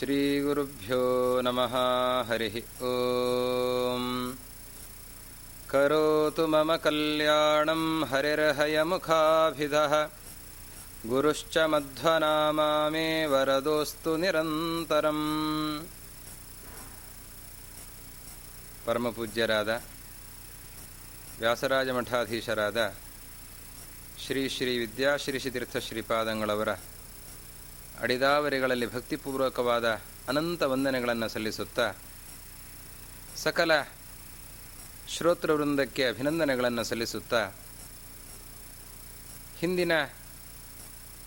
श्रीगुरुभ्यो नमः हरिः ॐ करोतु मम कल्याणं हरिर्हयमुखाभिधः गुरुश्च मध्वनामा मे वरदोऽस्तु निरन्तरम् ಪರಮಪೂಜ್ಯರಾದ ವ್ಯಾಸರಾಜ ಮಠಾಧೀಶರಾದ ಶ್ರೀ ಶ್ರೀ ವಿದ್ಯಾಶ್ರೀ ಶ್ರೀಪಾದಂಗಳವರ ಅಡಿದಾವರಿಗಳಲ್ಲಿ ಭಕ್ತಿಪೂರ್ವಕವಾದ ಅನಂತ ವಂದನೆಗಳನ್ನು ಸಲ್ಲಿಸುತ್ತಾ ಸಕಲ ಶ್ರೋತೃವೃಂದಕ್ಕೆ ಅಭಿನಂದನೆಗಳನ್ನು ಸಲ್ಲಿಸುತ್ತಾ ಹಿಂದಿನ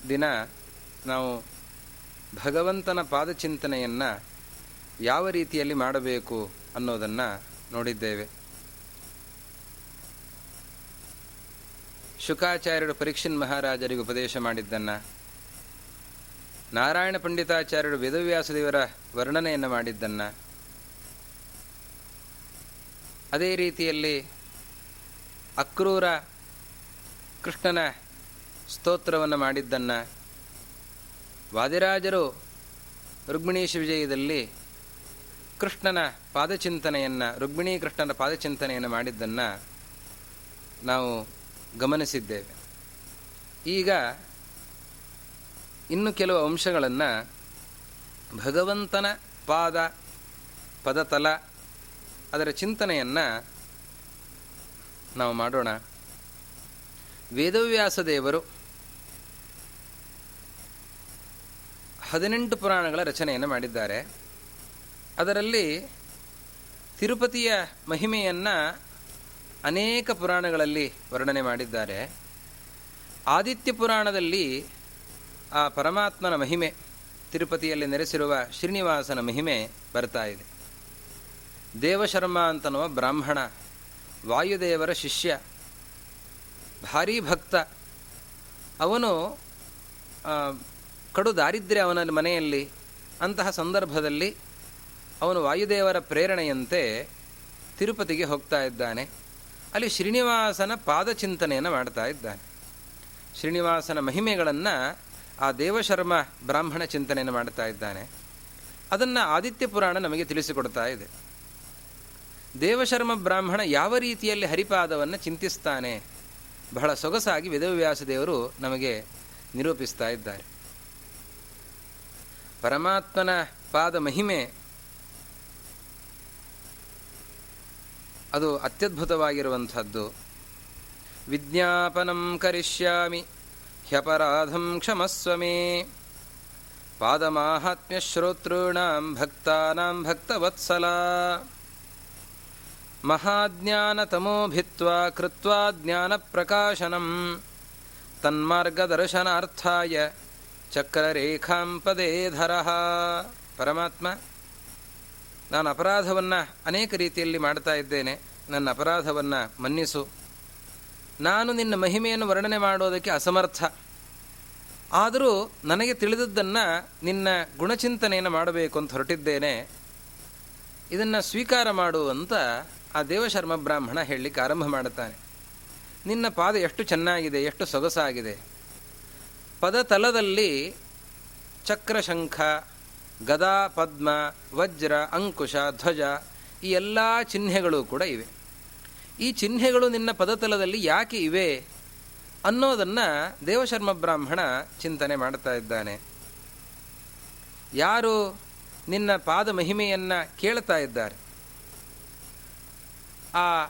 ದಿನ ನಾವು ಭಗವಂತನ ಪಾದಚಿಂತನೆಯನ್ನು ಯಾವ ರೀತಿಯಲ್ಲಿ ಮಾಡಬೇಕು ಅನ್ನೋದನ್ನು ನೋಡಿದ್ದೇವೆ. ಶುಕಾಚಾರ್ಯರು ಪರೀಕ್ಷಿನ್ ಮಹಾರಾಜರಿಗೆ ಉಪದೇಶ ಮಾಡಿದ್ದನ್ನು ನಾರಾಯಣ ಪಂಡಿತಾಚಾರ್ಯರು ವೇದವ್ಯಾಸದೇವರ ವರ್ಣನೆಯನ್ನು ಮಾಡಿದ್ದನ್ನು. ಅದೇ ರೀತಿಯಲ್ಲಿ ಅಕ್ರೂರ ಕೃಷ್ಣನ ಸ್ತೋತ್ರವನ್ನು ಮಾಡಿದ್ದನ್ನು. ವಾದಿರಾಜರು ರುಕ್ಮಿಣೀಶ ವಿಜಯದಲ್ಲಿ ಕೃಷ್ಣನ ಪಾದಚಿಂತನೆಯನ್ನು, ರುಕ್ಮಿಣಿ ಕೃಷ್ಣನ ಪಾದಚಿಂತನೆಯನ್ನು ಮಾಡಿದ್ದನ್ನು ನಾವು ಗಮನಿಸಿದ್ದೇವೆ. ಈಗ ಇನ್ನು ಕೆಲವು ಅಂಶಗಳನ್ನು ಭಗವಂತನ ಪಾದ, ಪದತಲ, ಅದರ ಚಿಂತನೆಯನ್ನು ನಾವು ಮಾಡೋಣ. ವೇದವ್ಯಾಸ ದೇವರು ಹದಿನೆಂಟು ಪುರಾಣಗಳ ರಚನೆಯನ್ನು ಮಾಡಿದ್ದಾರೆ. ಅದರಲ್ಲಿ ತಿರುಪತಿಯ ಮಹಿಮೆಯನ್ನು ಅನೇಕ ಪುರಾಣಗಳಲ್ಲಿ ವರ್ಣನೆ ಮಾಡಿದ್ದಾರೆ. ಆದಿತ್ಯ ಪುರಾಣದಲ್ಲಿ ಆ ಪರಮಾತ್ಮನ ಮಹಿಮೆ ತಿರುಪತಿಯಲ್ಲಿ ನೆರೆಸಿರುವ ಶ್ರೀನಿವಾಸನ ಮಹಿಮೆ ಬರ್ತಾ ಇದೆ. ದೇವಶರ್ಮ ಅಂತನ್ನುವ ಬ್ರಾಹ್ಮಣ, ವಾಯುದೇವರ ಶಿಷ್ಯ, ಭಾರೀ ಭಕ್ತ. ಅವನು ಕಡು ದಾರಿದ್ರ್ಯ ಅವನ ಮನೆಯಲ್ಲಿ, ಅಂತಹ ಸಂದರ್ಭದಲ್ಲಿ ಅವನು ವಾಯುದೇವರ ಪ್ರೇರಣೆಯಂತೆ ತಿರುಪತಿಗೆ ಹೋಗ್ತಾ ಇದ್ದಾನೆ. ಅಲ್ಲಿ ಶ್ರೀನಿವಾಸನ ಪಾದಚಿಂತನೆಯನ್ನು ಮಾಡ್ತಾ ಇದ್ದಾನೆ. ಶ್ರೀನಿವಾಸನ ಮಹಿಮೆಗಳನ್ನು ಆ ದೇವಶರ್ಮ ಬ್ರಾಹ್ಮಣ ಚಿಂತನೆಯನ್ನು ಮಾಡ್ತಾ ಇದ್ದಾನೆ. ಅದನ್ನು ಆದಿತ್ಯ ಪುರಾಣ ನಮಗೆ ತಿಳಿಸಿಕೊಡ್ತಾ ಇದೆ. ದೇವಶರ್ಮ ಬ್ರಾಹ್ಮಣ ಯಾವ ರೀತಿಯಲ್ಲಿ ಹರಿಪಾದವನ್ನು ಚಿಂತಿಸ್ತಾನೆ? ಬಹಳ ಸೊಗಸಾಗಿ ವೇದವ್ಯಾಸ ದೇವರು ನಮಗೆ ನಿರೂಪಿಸ್ತಾ ಇದ್ದಾರೆ. ಪರಮಾತ್ಮನ ಪಾದ ಮಹಿಮೆ ಅದು ಅತ್ಯದ್ಭುತವಾಗಿರುವಂಥದ್ದು. ವಿಜ್ಞಾಪನಂ ಕರಿಷ್ಯಾಮಿ. ಹ್ಯಪರಾಧಂ ಕ್ಷಮಸ್ವ ಮೇ ಪಾದಮಾಹಾತ್ಮ್ಯ ಶ್ರೋತॄಣಾಂ ಭಕ್ತಾನಾಂ ಭಕ್ತವತ್ಸಲ ಮಹಾಜ್ಞಾನತಮೋಭಿತ್ವಾ ಕೃತ್ವಾ ಜ್ಞಾನಪ್ರಕಾಶನಂ ತನ್ಮಾರ್ಗದರ್ಶನಾರ್ಥಾಯ ಚಕ್ರರೇಖಾಂ ಪದೇಧರಃ ಪರಮಾತ್ಮ ನಾನು ಅಪರಾಧವನ್ನು ಅನೇಕ ರೀತಿಯಲ್ಲಿ ಮಾಡ್ತಾ ಇದ್ದೇನೆ ನನ್ನ ಅಪರಾಧವನ್ನು ಮನ್ನಿಸು ನಾನು ನಿನ್ನ ಮಹಿಮೆಯನ್ನು ವರ್ಣನೆ ಮಾಡೋದಕ್ಕೆ ಅಸಮರ್ಥ. ಆದರೂ ನನಗೆ ತಿಳಿದದ್ದನ್ನು ನಿನ್ನ ಗುಣಚಿಂತನೆಯನ್ನು ಮಾಡಬೇಕು ಅಂತ ಹೊರಟಿದ್ದೇನೆ. ಇದನ್ನು ಸ್ವೀಕಾರ ಮಾಡು ಅಂತ ಆ ದೇವಶರ್ಮ ಬ್ರಾಹ್ಮಣ ಹೇಳಲಿಕ್ಕೆ ಆರಂಭ ಮಾಡುತ್ತಾನೆ. ನಿನ್ನ ಪಾದ ಎಷ್ಟು ಚೆನ್ನಾಗಿದೆ, ಎಷ್ಟು ಸೊಗಸಾಗಿದೆ. ಪದತಲದಲ್ಲಿ ಚಕ್ರಶಂಖ, ಗದಾ ಪದ್ಮ, ವಜ್ರ, ಅಂಕುಶ, ಧ್ವಜ ಈ ಎಲ್ಲ ಚಿಹ್ನೆಗಳು ಕೂಡ ಇವೆ. ಈ ಚಿಹ್ನೆಗಳು ನಿನ್ನ ಪದತಲದಲ್ಲಿ ಯಾಕೆ ಇವೆ ಅನ್ನೋದನ್ನು ದೇವಶರ್ಮ ಬ್ರಾಹ್ಮಣ ಚಿಂತನೆ ಮಾಡ್ತಾ ಇದ್ದಾನೆ. ಯಾರು ನಿನ್ನ ಪಾದ ಮಹಿಮೆಯನ್ನು ಕೇಳ್ತಾ ಇದ್ದಾರೆ? ಆ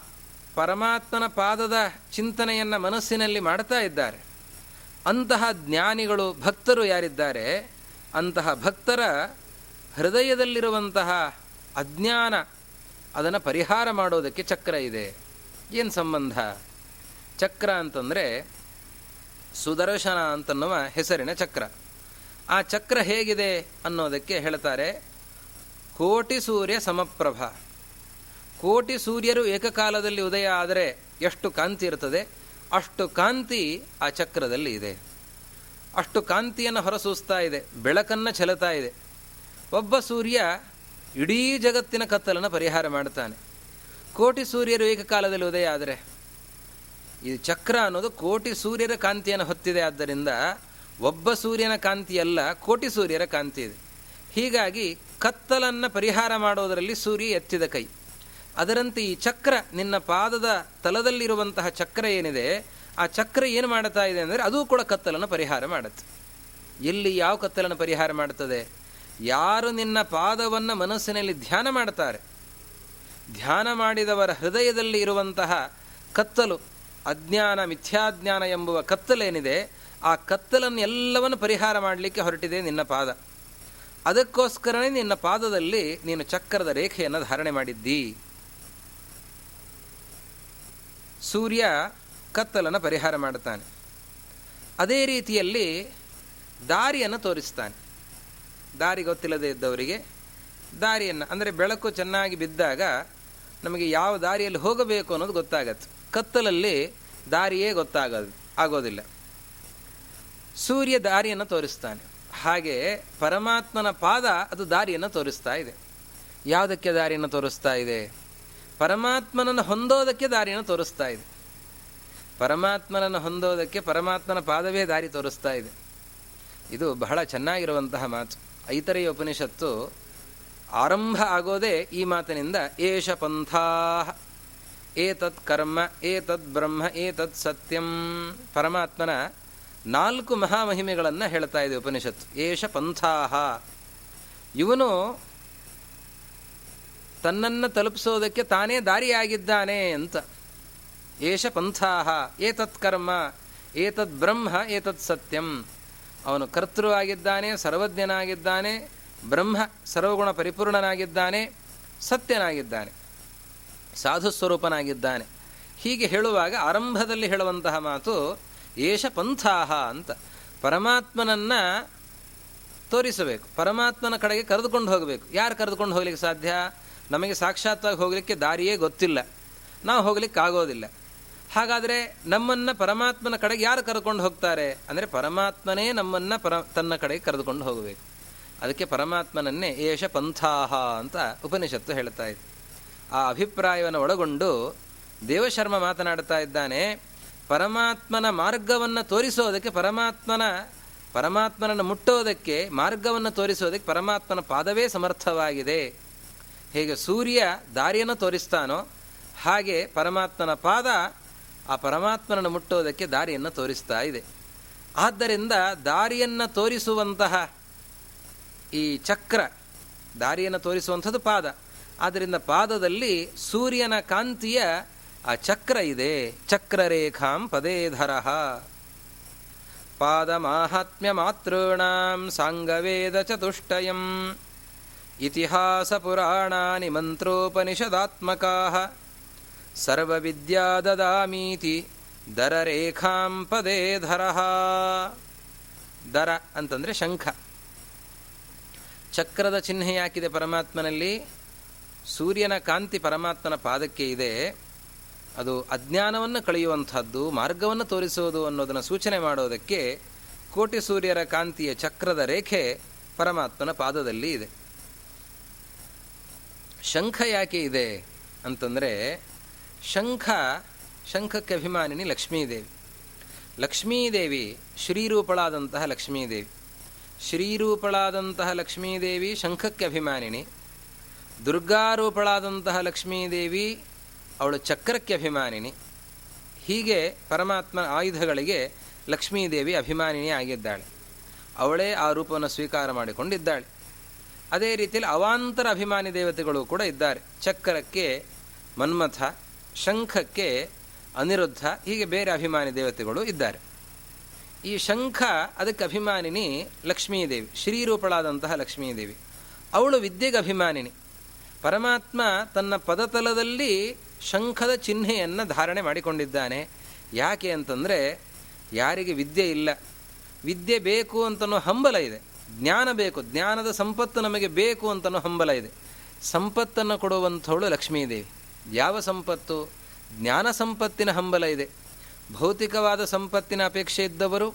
ಪರಮಾತ್ಮನ ಪಾದದ ಚಿಂತನೆಯನ್ನು ಮನಸ್ಸಿನಲ್ಲಿ ಮಾಡ್ತಾ ಇದ್ದಾರೆ. ಅಂತಹ ಜ್ಞಾನಿಗಳು, ಭಕ್ತರು ಯಾರಿದ್ದಾರೆ? ಅಂತಹ ಭಕ್ತರ ಹೃದಯದಲ್ಲಿರುವಂತಹ ಅಜ್ಞಾನ, ಅದನ್ನು ಪರಿಹಾರ ಮಾಡೋದಕ್ಕೆ ಚಕ್ರ ಇದೆ. ಏನು ಸಂಬಂಧ? ಚಕ್ರ ಅಂತಂದರೆ ಸುದರ್ಶನ ಅಂತನ್ನುವ ಹೆಸರಿನ ಚಕ್ರ. ಆ ಚಕ್ರ ಹೇಗಿದೆ ಅನ್ನೋದಕ್ಕೆ ಹೇಳ್ತಾರೆ, ಕೋಟಿ ಸೂರ್ಯ ಸಮಪ್ರಭ. ಕೋಟಿ ಸೂರ್ಯರು ಏಕಕಾಲದಲ್ಲಿ ಉದಯ ಆದರೆ ಎಷ್ಟು ಕಾಂತಿ ಇರ್ತದೆ? ಅಷ್ಟು ಕಾಂತಿ ಆ ಚಕ್ರದಲ್ಲಿ ಇದೆ. ಅಷ್ಟು ಕಾಂತಿಯನ್ನು ಹೊರಸೂಸ್ತಾ ಇದೆ, ಬೆಳಕನ್ನು ಚೆಲುತ್ತಾ ಇದೆ. ಒಬ್ಬ ಸೂರ್ಯ ಇಡೀ ಜಗತ್ತಿನ ಕತ್ತಲನ್ನು ಪರಿಹಾರ ಮಾಡ್ತಾನೆ. ಕೋಟಿ ಸೂರ್ಯರು ಏಕಕಾಲದಲ್ಲಿ ಉದಯ ಆದರೆ ಇದು ಚಕ್ರ ಅನ್ನೋದು ಕೋಟಿ ಸೂರ್ಯರ ಕಾಂತಿಯನ್ನು ಹೊತ್ತಿದೆ. ಆದ್ದರಿಂದ ಒಬ್ಬ ಸೂರ್ಯನ ಕಾಂತಿಯಲ್ಲ ಕೋಟಿ ಸೂರ್ಯರ ಕಾಂತಿ ಇದೆ. ಹೀಗಾಗಿ ಕತ್ತಲನ್ನು ಪರಿಹಾರ ಮಾಡೋದರಲ್ಲಿ ಸೂರ್ಯ ಎತ್ತಿದ ಕೈ. ಅದರಂತೆ ಈ ಚಕ್ರ, ನಿನ್ನ ಪಾದದ ತಲದಲ್ಲಿರುವಂತಹ ಚಕ್ರ ಏನಿದೆ, ಆ ಚಕ್ರ ಏನು ಮಾಡ್ತಾ ಇದೆ ಅಂದರೆ ಅದೂ ಕೂಡ ಕತ್ತಲನ್ನು ಪರಿಹಾರ ಮಾಡುತ್ತೆ. ಎಲ್ಲಿ ಯಾವ ಕತ್ತಲನ್ನು ಪರಿಹಾರ ಮಾಡುತ್ತದೆ? ಯಾರು ನಿನ್ನ ಪಾದವನ್ನು ಮನಸ್ಸಿನಲ್ಲಿ ಧ್ಯಾನ ಮಾಡ್ತಾರೆ ಧ್ಯಾನ ಮಾಡಿದವರ ಹೃದಯದಲ್ಲಿ ಇರುವಂತಹ ಕತ್ತಲು, ಅಜ್ಞಾನ, ಮಿಥ್ಯಾಜ್ಞಾನ ಎಂಬುವ ಕತ್ತಲೇನಿದೆ, ಆ ಕತ್ತಲನ್ನು ಎಲ್ಲವನ್ನು ಪರಿಹಾರ ಮಾಡಲಿಕ್ಕೆ ಹೊರಟಿದೆ ನಿನ್ನ ಪಾದ. ಅದಕ್ಕೋಸ್ಕರನೇ ನಿನ್ನ ಪಾದದಲ್ಲಿ ನೀನು ಚಕ್ರದ ರೇಖೆಯನ್ನು ಧಾರಣೆ ಮಾಡಿದ್ದಿ. ಸೂರ್ಯ ಕತ್ತಲನ್ನು ಪರಿಹಾರ ಮಾಡುತ್ತಾನೆ. ಅದೇ ರೀತಿಯಲ್ಲಿ ದಾರಿಯನ್ನು ತೋರಿಸ್ತಾನೆ. ದಾರಿ ಗೊತ್ತಿಲ್ಲದೆ ಇದ್ದವರಿಗೆ ದಾರಿಯನ್ನು, ಅಂದರೆ ಬೆಳಕು ಚೆನ್ನಾಗಿ ಬಿದ್ದಾಗ ನಮಗೆ ಯಾವ ದಾರಿಯಲ್ಲಿ ಹೋಗಬೇಕು ಅನ್ನೋದು ಗೊತ್ತಾಗತ್ತೆ. ಕತ್ತಲಲ್ಲಿ ದಾರಿಯೇ ಗೊತ್ತಾಗೋದು, ಆಗೋದಿಲ್ಲ. ಸೂರ್ಯ ದಾರಿಯನ್ನು ತೋರಿಸ್ತಾನೆ. ಹಾಗೆ ಪರಮಾತ್ಮನ ಪಾದ ಅದು ದಾರಿಯನ್ನು ತೋರಿಸ್ತಾ ಇದೆ. ಯಾವುದಕ್ಕೆ ದಾರಿಯನ್ನು ತೋರಿಸ್ತಾ ಇದೆ? ಪರಮಾತ್ಮನನ್ನು ಹೊಂದೋದಕ್ಕೆ ದಾರಿಯನ್ನು ತೋರಿಸ್ತಾ ಇದೆ. ಪರಮಾತ್ಮನನ್ನು ಹೊಂದೋದಕ್ಕೆ ಪರಮಾತ್ಮನ ಪಾದವೇ ದಾರಿ ತೋರಿಸ್ತಾ ಇದೆ. ಇದು ಬಹಳ ಚೆನ್ನಾಗಿರುವಂತಹ ಮಾತು. ಐತರೆಯ ಉಪನಿಷತ್ತು ಆರಂಭ ಆಗೋದೇ ಈ ಮಾತಿನಿಂದ, ಏಷ ಪಂಥಾ, ಏತತ್ ಕರ್ಮ ಏತದ್ ಬ್ರಹ್ಮ, ಏತತ್ ಸತ್ಯಂ. ಪರಮಾತ್ಮನ ನಾಲ್ಕು ಮಹಾಮಹಿಮೆಗಳನ್ನು ಹೇಳ್ತಾ ಇದೆ ಉಪನಿಷತ್ತು ಏಷ ಪಂಥಾಹ ಇವನು ತನ್ನನ್ನು ತಲುಪಿಸೋದಕ್ಕೆ ತಾನೇ ದಾರಿಯಾಗಿದ್ದಾನೆ ಅಂತ. ಏಷ ಪಂಥಾಹ ಏತತ್ ಕರ್ಮ ಏತದ್ ಬ್ರಹ್ಮ, ಏತತ್ ಸತ್ಯಂ. ಅವನು ಕರ್ತೃ ಆಗಿದ್ದಾನೆ ಸರ್ವಜ್ಞನಾಗಿದ್ದಾನೆ ಬ್ರಹ್ಮ ಸರ್ವಗುಣ ಪರಿಪೂರ್ಣನಾಗಿದ್ದಾನೆ, ಸತ್ಯನಾಗಿದ್ದಾನೆ, ಸಾಧು ಸ್ವರೂಪನಾಗಿದ್ದಾನೆ. ಹೀಗೆ ಹೇಳುವಾಗ ಆರಂಭದಲ್ಲಿ ಹೇಳುವಂತಹ ಮಾತು, ಏಷ ಪಂಥಾಹ ಅಂತ. ಪರಮಾತ್ಮನನ್ನು ತೋರಿಸಬೇಕು, ಪರಮಾತ್ಮನ ಕಡೆಗೆ ಕರೆದುಕೊಂಡು ಹೋಗಬೇಕು. ಯಾರು ಕರೆದುಕೊಂಡು ಹೋಗಲಿಕ್ಕೆ ಸಾಧ್ಯ? ನಮಗೆ ಸಾಕ್ಷಾತ್ತಾಗಿ ಹೋಗಲಿಕ್ಕೆ ದಾರಿಯೇ ಗೊತ್ತಿಲ್ಲ. ನಾವು ಹೋಗಲಿಕ್ಕೆ ಆಗೋದಿಲ್ಲ. ಹಾಗಾದರೆ ನಮ್ಮನ್ನು ಪರಮಾತ್ಮನ ಕಡೆಗೆ ಯಾರು ಕರೆದುಕೊಂಡು ಹೋಗ್ತಾರೆ? ಅಂದರೆ ಪರಮಾತ್ಮನೇ ನಮ್ಮನ್ನು ಪರ, ತನ್ನ ಕಡೆಗೆ ಕರೆದುಕೊಂಡು ಹೋಗಬೇಕು. ಅದಕ್ಕೆ ಪರಮಾತ್ಮನನ್ನೇ ಏಷ ಪಂಥಾಹ ಅಂತ ಉಪನಿಷತ್ತು ಹೇಳ್ತಾ ಇದೆ. ಆ ಅಭಿಪ್ರಾಯವನ್ನು ಒಳಗೊಂಡು ದೇವಶರ್ಮ ಮಾತನಾಡ್ತಾ ಇದ್ದಾನೆ, ಪರಮಾತ್ಮನ ಮಾರ್ಗವನ್ನು ತೋರಿಸೋದಕ್ಕೆ ಪರಮಾತ್ಮನ, ಪರಮಾತ್ಮನನ್ನು ಮುಟ್ಟೋದಕ್ಕೆ ಮಾರ್ಗವನ್ನು ತೋರಿಸೋದಕ್ಕೆ ಪರಮಾತ್ಮನ ಪಾದವೇ ಸಮರ್ಥವಾಗಿದೆ. ಹೇಗೆ ಸೂರ್ಯ ದಾರಿಯನ್ನು ತೋರಿಸ್ತಾನೋ ಹಾಗೆ ಪರಮಾತ್ಮನ ಪಾದ ಆ ಪರಮಾತ್ಮನನ್ನು ಮುಟ್ಟೋದಕ್ಕೆ ದಾರಿಯನ್ನು ತೋರಿಸ್ತಾ ಇದೆ. ಆದ್ದರಿಂದ ದಾರಿಯನ್ನು ತೋರಿಸುವಂತಹ ಈ ಚಕ್ರ ದಾರಿಯನ್ನು ತೋರಿಸುವಂಥದ್ದು ಪಾದ. ಆದ್ದರಿಂದ ಪಾದದಲ್ಲಿ ಸೂರ್ಯನ ಕಾಂತಿಯ ಆ ಚಕ್ರ ಇದೆ. ಚಕ್ರರೇಖಾಂ ಪದೇಧರ ಪಾದ ಮಾಹಾತ್ಮ್ಯ ಮಾತೃಣಾಂ ಸಾಂಗವೇದ ಚತುಷ್ಟಯಂ. ಇತಿಹಾಸ ಪುರಾಣಾನಿ ಮಂತ್ರೋಪನಿಷದಾತ್ಮಕಾ. ಸರ್ವವಿದ್ಯಾ ದದಾಮೀತಿ ದರರೇಖಾಂ ಪದೇಧರಃ ದರ ಅಂತಂದರೆ ಶಂಖ. ಚಕ್ರದ ಚಿಹ್ನೆ ಯಾಕಿದೆ ಪರಮಾತ್ಮನಲ್ಲಿ? ಸೂರ್ಯನ ಕಾಂತಿ ಪರಮಾತ್ಮನ ಪಾದಕ್ಕೆ ಇದೆ. ಅದು ಅಜ್ಞಾನವನ್ನು ಕಳೆಯುವಂಥದ್ದು, ಮಾರ್ಗವನ್ನು ತೋರಿಸೋದು ಅನ್ನೋದನ್ನು ಸೂಚನೆ ಮಾಡೋದಕ್ಕೆ ಕೋಟಿ ಸೂರ್ಯರ ಕಾಂತಿಯ ಚಕ್ರದ ರೇಖೆ ಪರಮಾತ್ಮನ ಪಾದದಲ್ಲಿ ಇದೆ. ಶಂಖ ಯಾಕೆ ಇದೆ ಅಂತಂದರೆ, ಶಂಖ, ಶಂಖಕ್ಕೆ ಅಭಿಮಾನಿನಿ ಲಕ್ಷ್ಮೀದೇವಿ. ಲಕ್ಷ್ಮೀದೇವಿ ಶ್ರೀರೂಪಳಾದಂತಹ ಲಕ್ಷ್ಮೀದೇವಿ. ಶ್ರೀರೂಪಳಾದಂತಹ ಲಕ್ಷ್ಮೀದೇವಿ ಶಂಖಕ್ಕೆ ಅಭಿಮಾನಿನಿ. ದುರ್ಗಾರೂಪಳಾದಂತಹ ಲಕ್ಷ್ಮೀದೇವಿ ಅವಳು ಚಕ್ರಕ್ಕೆ ಅಭಿಮಾನಿನಿ. ಹೀಗೆ ಪರಮಾತ್ಮನ ಆಯುಧಗಳಿಗೆ ಲಕ್ಷ್ಮೀದೇವಿ ಅಭಿಮಾನಿನಿ ಆಗಿದ್ದಾಳೆ. ಅವಳೇ ಆ ರೂಪವನ್ನು ಸ್ವೀಕಾರ ಮಾಡಿಕೊಂಡಿದ್ದಾಳೆ. ಅದೇ ರೀತಿಯಲ್ಲಿ ಅವಾಂತರ ಅಭಿಮಾನಿ ದೇವತೆಗಳು ಕೂಡ ಇದ್ದಾರೆ. ಚಕ್ರಕ್ಕೆ ಮನ್ಮಥ, ಶಂಖಕ್ಕೆ ಅನಿರುದ್ಧ, ಹೀಗೆ ಬೇರೆ ಅಭಿಮಾನಿ ದೇವತೆಗಳು ಇದ್ದಾರೆ. ಈ ಶಂಖ ಅದಕ್ಕೆ ಅಭಿಮಾನಿನಿ ಲಕ್ಷ್ಮೀದೇವಿ, ಶ್ರೀರೂಪಳಾದಂತಹ ಲಕ್ಷ್ಮೀದೇವಿ. ಅವಳು ವಿದ್ಯೆಗೆ ಅಭಿಮಾನಿನಿ. ಪರಮಾತ್ಮ ತನ್ನ ಪದತಲದಲ್ಲಿ ಶಂಖದ ಚಿಹ್ನೆಯನ್ನು ಧಾರಣೆ ಮಾಡಿಕೊಂಡಿದ್ದಾನೆ. ಯಾಕೆ ಅಂತಂದರೆ, ಯಾರಿಗೆ ವಿದ್ಯೆ ಇಲ್ಲ. ವಿದ್ಯೆ ಬೇಕು ಅಂತನೋ ಹಂಬಲ ಇದೆ. ಜ್ಞಾನ ಬೇಕು, ಜ್ಞಾನದ ಸಂಪತ್ತು ನಮಗೆ ಬೇಕು ಅಂತನೋ ಹಂಬಲ ಇದೆ. ಸಂಪತ್ತನ್ನು ಕೊಡುವಂಥವಳು ಲಕ್ಷ್ಮೀದೇವಿ. ಯಾವ ಸಂಪತ್ತು? ಜ್ಞಾನ ಸಂಪತ್ತಿನ ಹಂಬಲ ಇದೆ. ಭೌತಿಕವಾದ ಸಂಪತ್ತಿನ ಅಪೇಕ್ಷೆ ಇದ್ದವರು,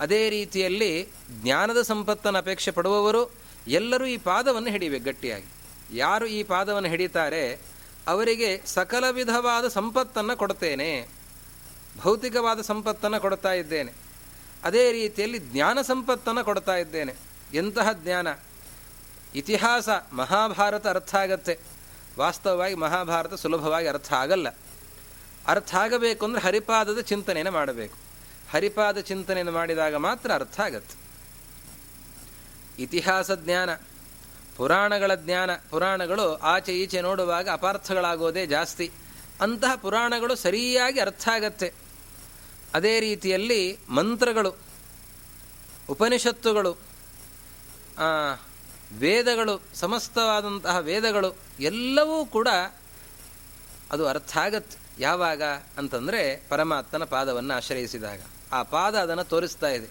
ಅದೇ ರೀತಿಯಲ್ಲಿ ಜ್ಞಾನದ ಸಂಪತ್ತನ್ನು ಅಪೇಕ್ಷೆ ಪಡುವವರು, ಎಲ್ಲರೂ ಈ ಪಾದವನ್ನು ಹಿಡಿಬೇಕು ಗಟ್ಟಿಯಾಗಿ. ಯಾರು ಈ ಪಾದವನ್ನು ಹಿಡಿತಾರೆ, ಅವರಿಗೆ ಸಕಲ ವಿಧವಾದ ಸಂಪತ್ತನ್ನು ಕೊಡ್ತೇನೆ. ಭೌತಿಕವಾದ ಸಂಪತ್ತನ್ನು ಕೊಡ್ತಾ ಇದ್ದೇನೆ. ಅದೇ ರೀತಿಯಲ್ಲಿ ಜ್ಞಾನ ಸಂಪತ್ತನ್ನು ಕೊಡ್ತಾ ಇದ್ದೇನೆ. ಎಂತಹ ಜ್ಞಾನ? ಇತಿಹಾಸ, ಮಹಾಭಾರತ ಅರ್ಥ ಆಗತ್ತೆ. ವಾಸ್ತವವಾಗಿ ಮಹಾಭಾರತ ಸುಲಭವಾಗಿ ಅರ್ಥ ಆಗಲ್ಲ. ಅರ್ಥ ಆಗಬೇಕು ಅಂದರೆ ಹರಿಪಾದದ ಚಿಂತನೆಯನ್ನು ಮಾಡಬೇಕು. ಹರಿಪಾದ ಚಿಂತನೆಯನ್ನು ಮಾಡಿದಾಗ ಮಾತ್ರ ಅರ್ಥ ಆಗತ್ತೆ. ಇತಿಹಾಸ ಜ್ಞಾನ, ಪುರಾಣಗಳ ಜ್ಞಾನ, ಪುರಾಣಗಳು ಆಚೆ ಈಚೆ ನೋಡುವಾಗ ಅಪಾರ್ಥಗಳಾಗೋದೇ ಜಾಸ್ತಿ. ಅಂತಹ ಪುರಾಣಗಳು ಸರಿಯಾಗಿ ಅರ್ಥ ಆಗತ್ತೆ. ಅದೇ ರೀತಿಯಲ್ಲಿ ಮಂತ್ರಗಳು, ಉಪನಿಷತ್ತುಗಳು ವೇದಗಳು, ಸಮಸ್ತವಾದಂತಹ ವೇದಗಳು ಎಲ್ಲವೂ ಕೂಡ ಅದು ಅರ್ಥ ಆಗತ್ತೆ. ಯಾವಾಗ ಅಂತಂದರೆ ಪರಮಾತ್ಮನ ಪಾದವನ್ನು ಆಶ್ರಯಿಸಿದಾಗ. ಆ ಪಾದ ಅದನ್ನು ತೋರಿಸ್ತಾ ಇದೆ.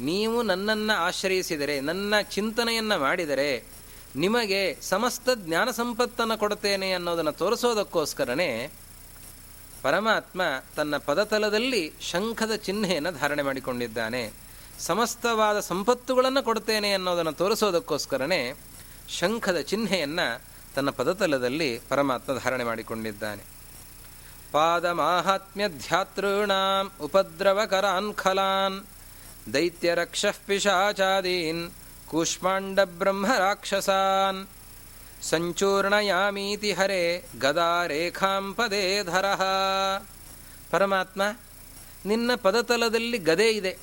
ನೀವು ನನ್ನನ್ನು ಆಶ್ರಯಿಸಿದರೆ, ನನ್ನ ಚಿಂತನೆಯನ್ನು ಮಾಡಿದರೆ, ನಿಮಗೆ ಸಮಸ್ತ ಜ್ಞಾನ ಸಂಪತ್ತನ್ನು ಕೊಡ್ತೇನೆ ಅನ್ನೋದನ್ನು ತೋರಿಸೋದಕ್ಕೋಸ್ಕರನೇ ಪರಮಾತ್ಮ ತನ್ನ ಪದತಲದಲ್ಲಿ ಶಂಖದ ಚಿಹ್ನೆಯನ್ನು ಧಾರಣೆ ಮಾಡಿಕೊಂಡಿದ್ದಾನೆ. ಸಮಸ್ತವಾದ ಸಂಪತ್ತುಗಳನ್ನು ಕೊಡ್ತೇನೆ ಅನ್ನೋದನ್ನು ತೋರಿಸೋದಕ್ಕೋಸ್ಕರನೇ ಶಂಖದ ಚಿಹ್ನೆಯನ್ನು ತನ್ನ ಪದತಲದಲ್ಲಿ ಪರಮಾತ್ಮ ಧಾರಣೆ ಮಾಡಿಕೊಂಡಿದ್ದಾನೆ. ಪಾದ उपद्रवकरान्खलान् ಉಪದ್ರವಕರಾನ್ ಖಲಾನ್ ದೈತ್ಯರಕ್ಷ ಪಿಶಾಚಾದೀನ್ हरे ಗದಾ ಪದೇ ಧರಃ ಪರಮಾತ್ಮ ನಿನ್ನ ಪದತಲದಲ್ಲಿ ಗದೆ ಇದೆ.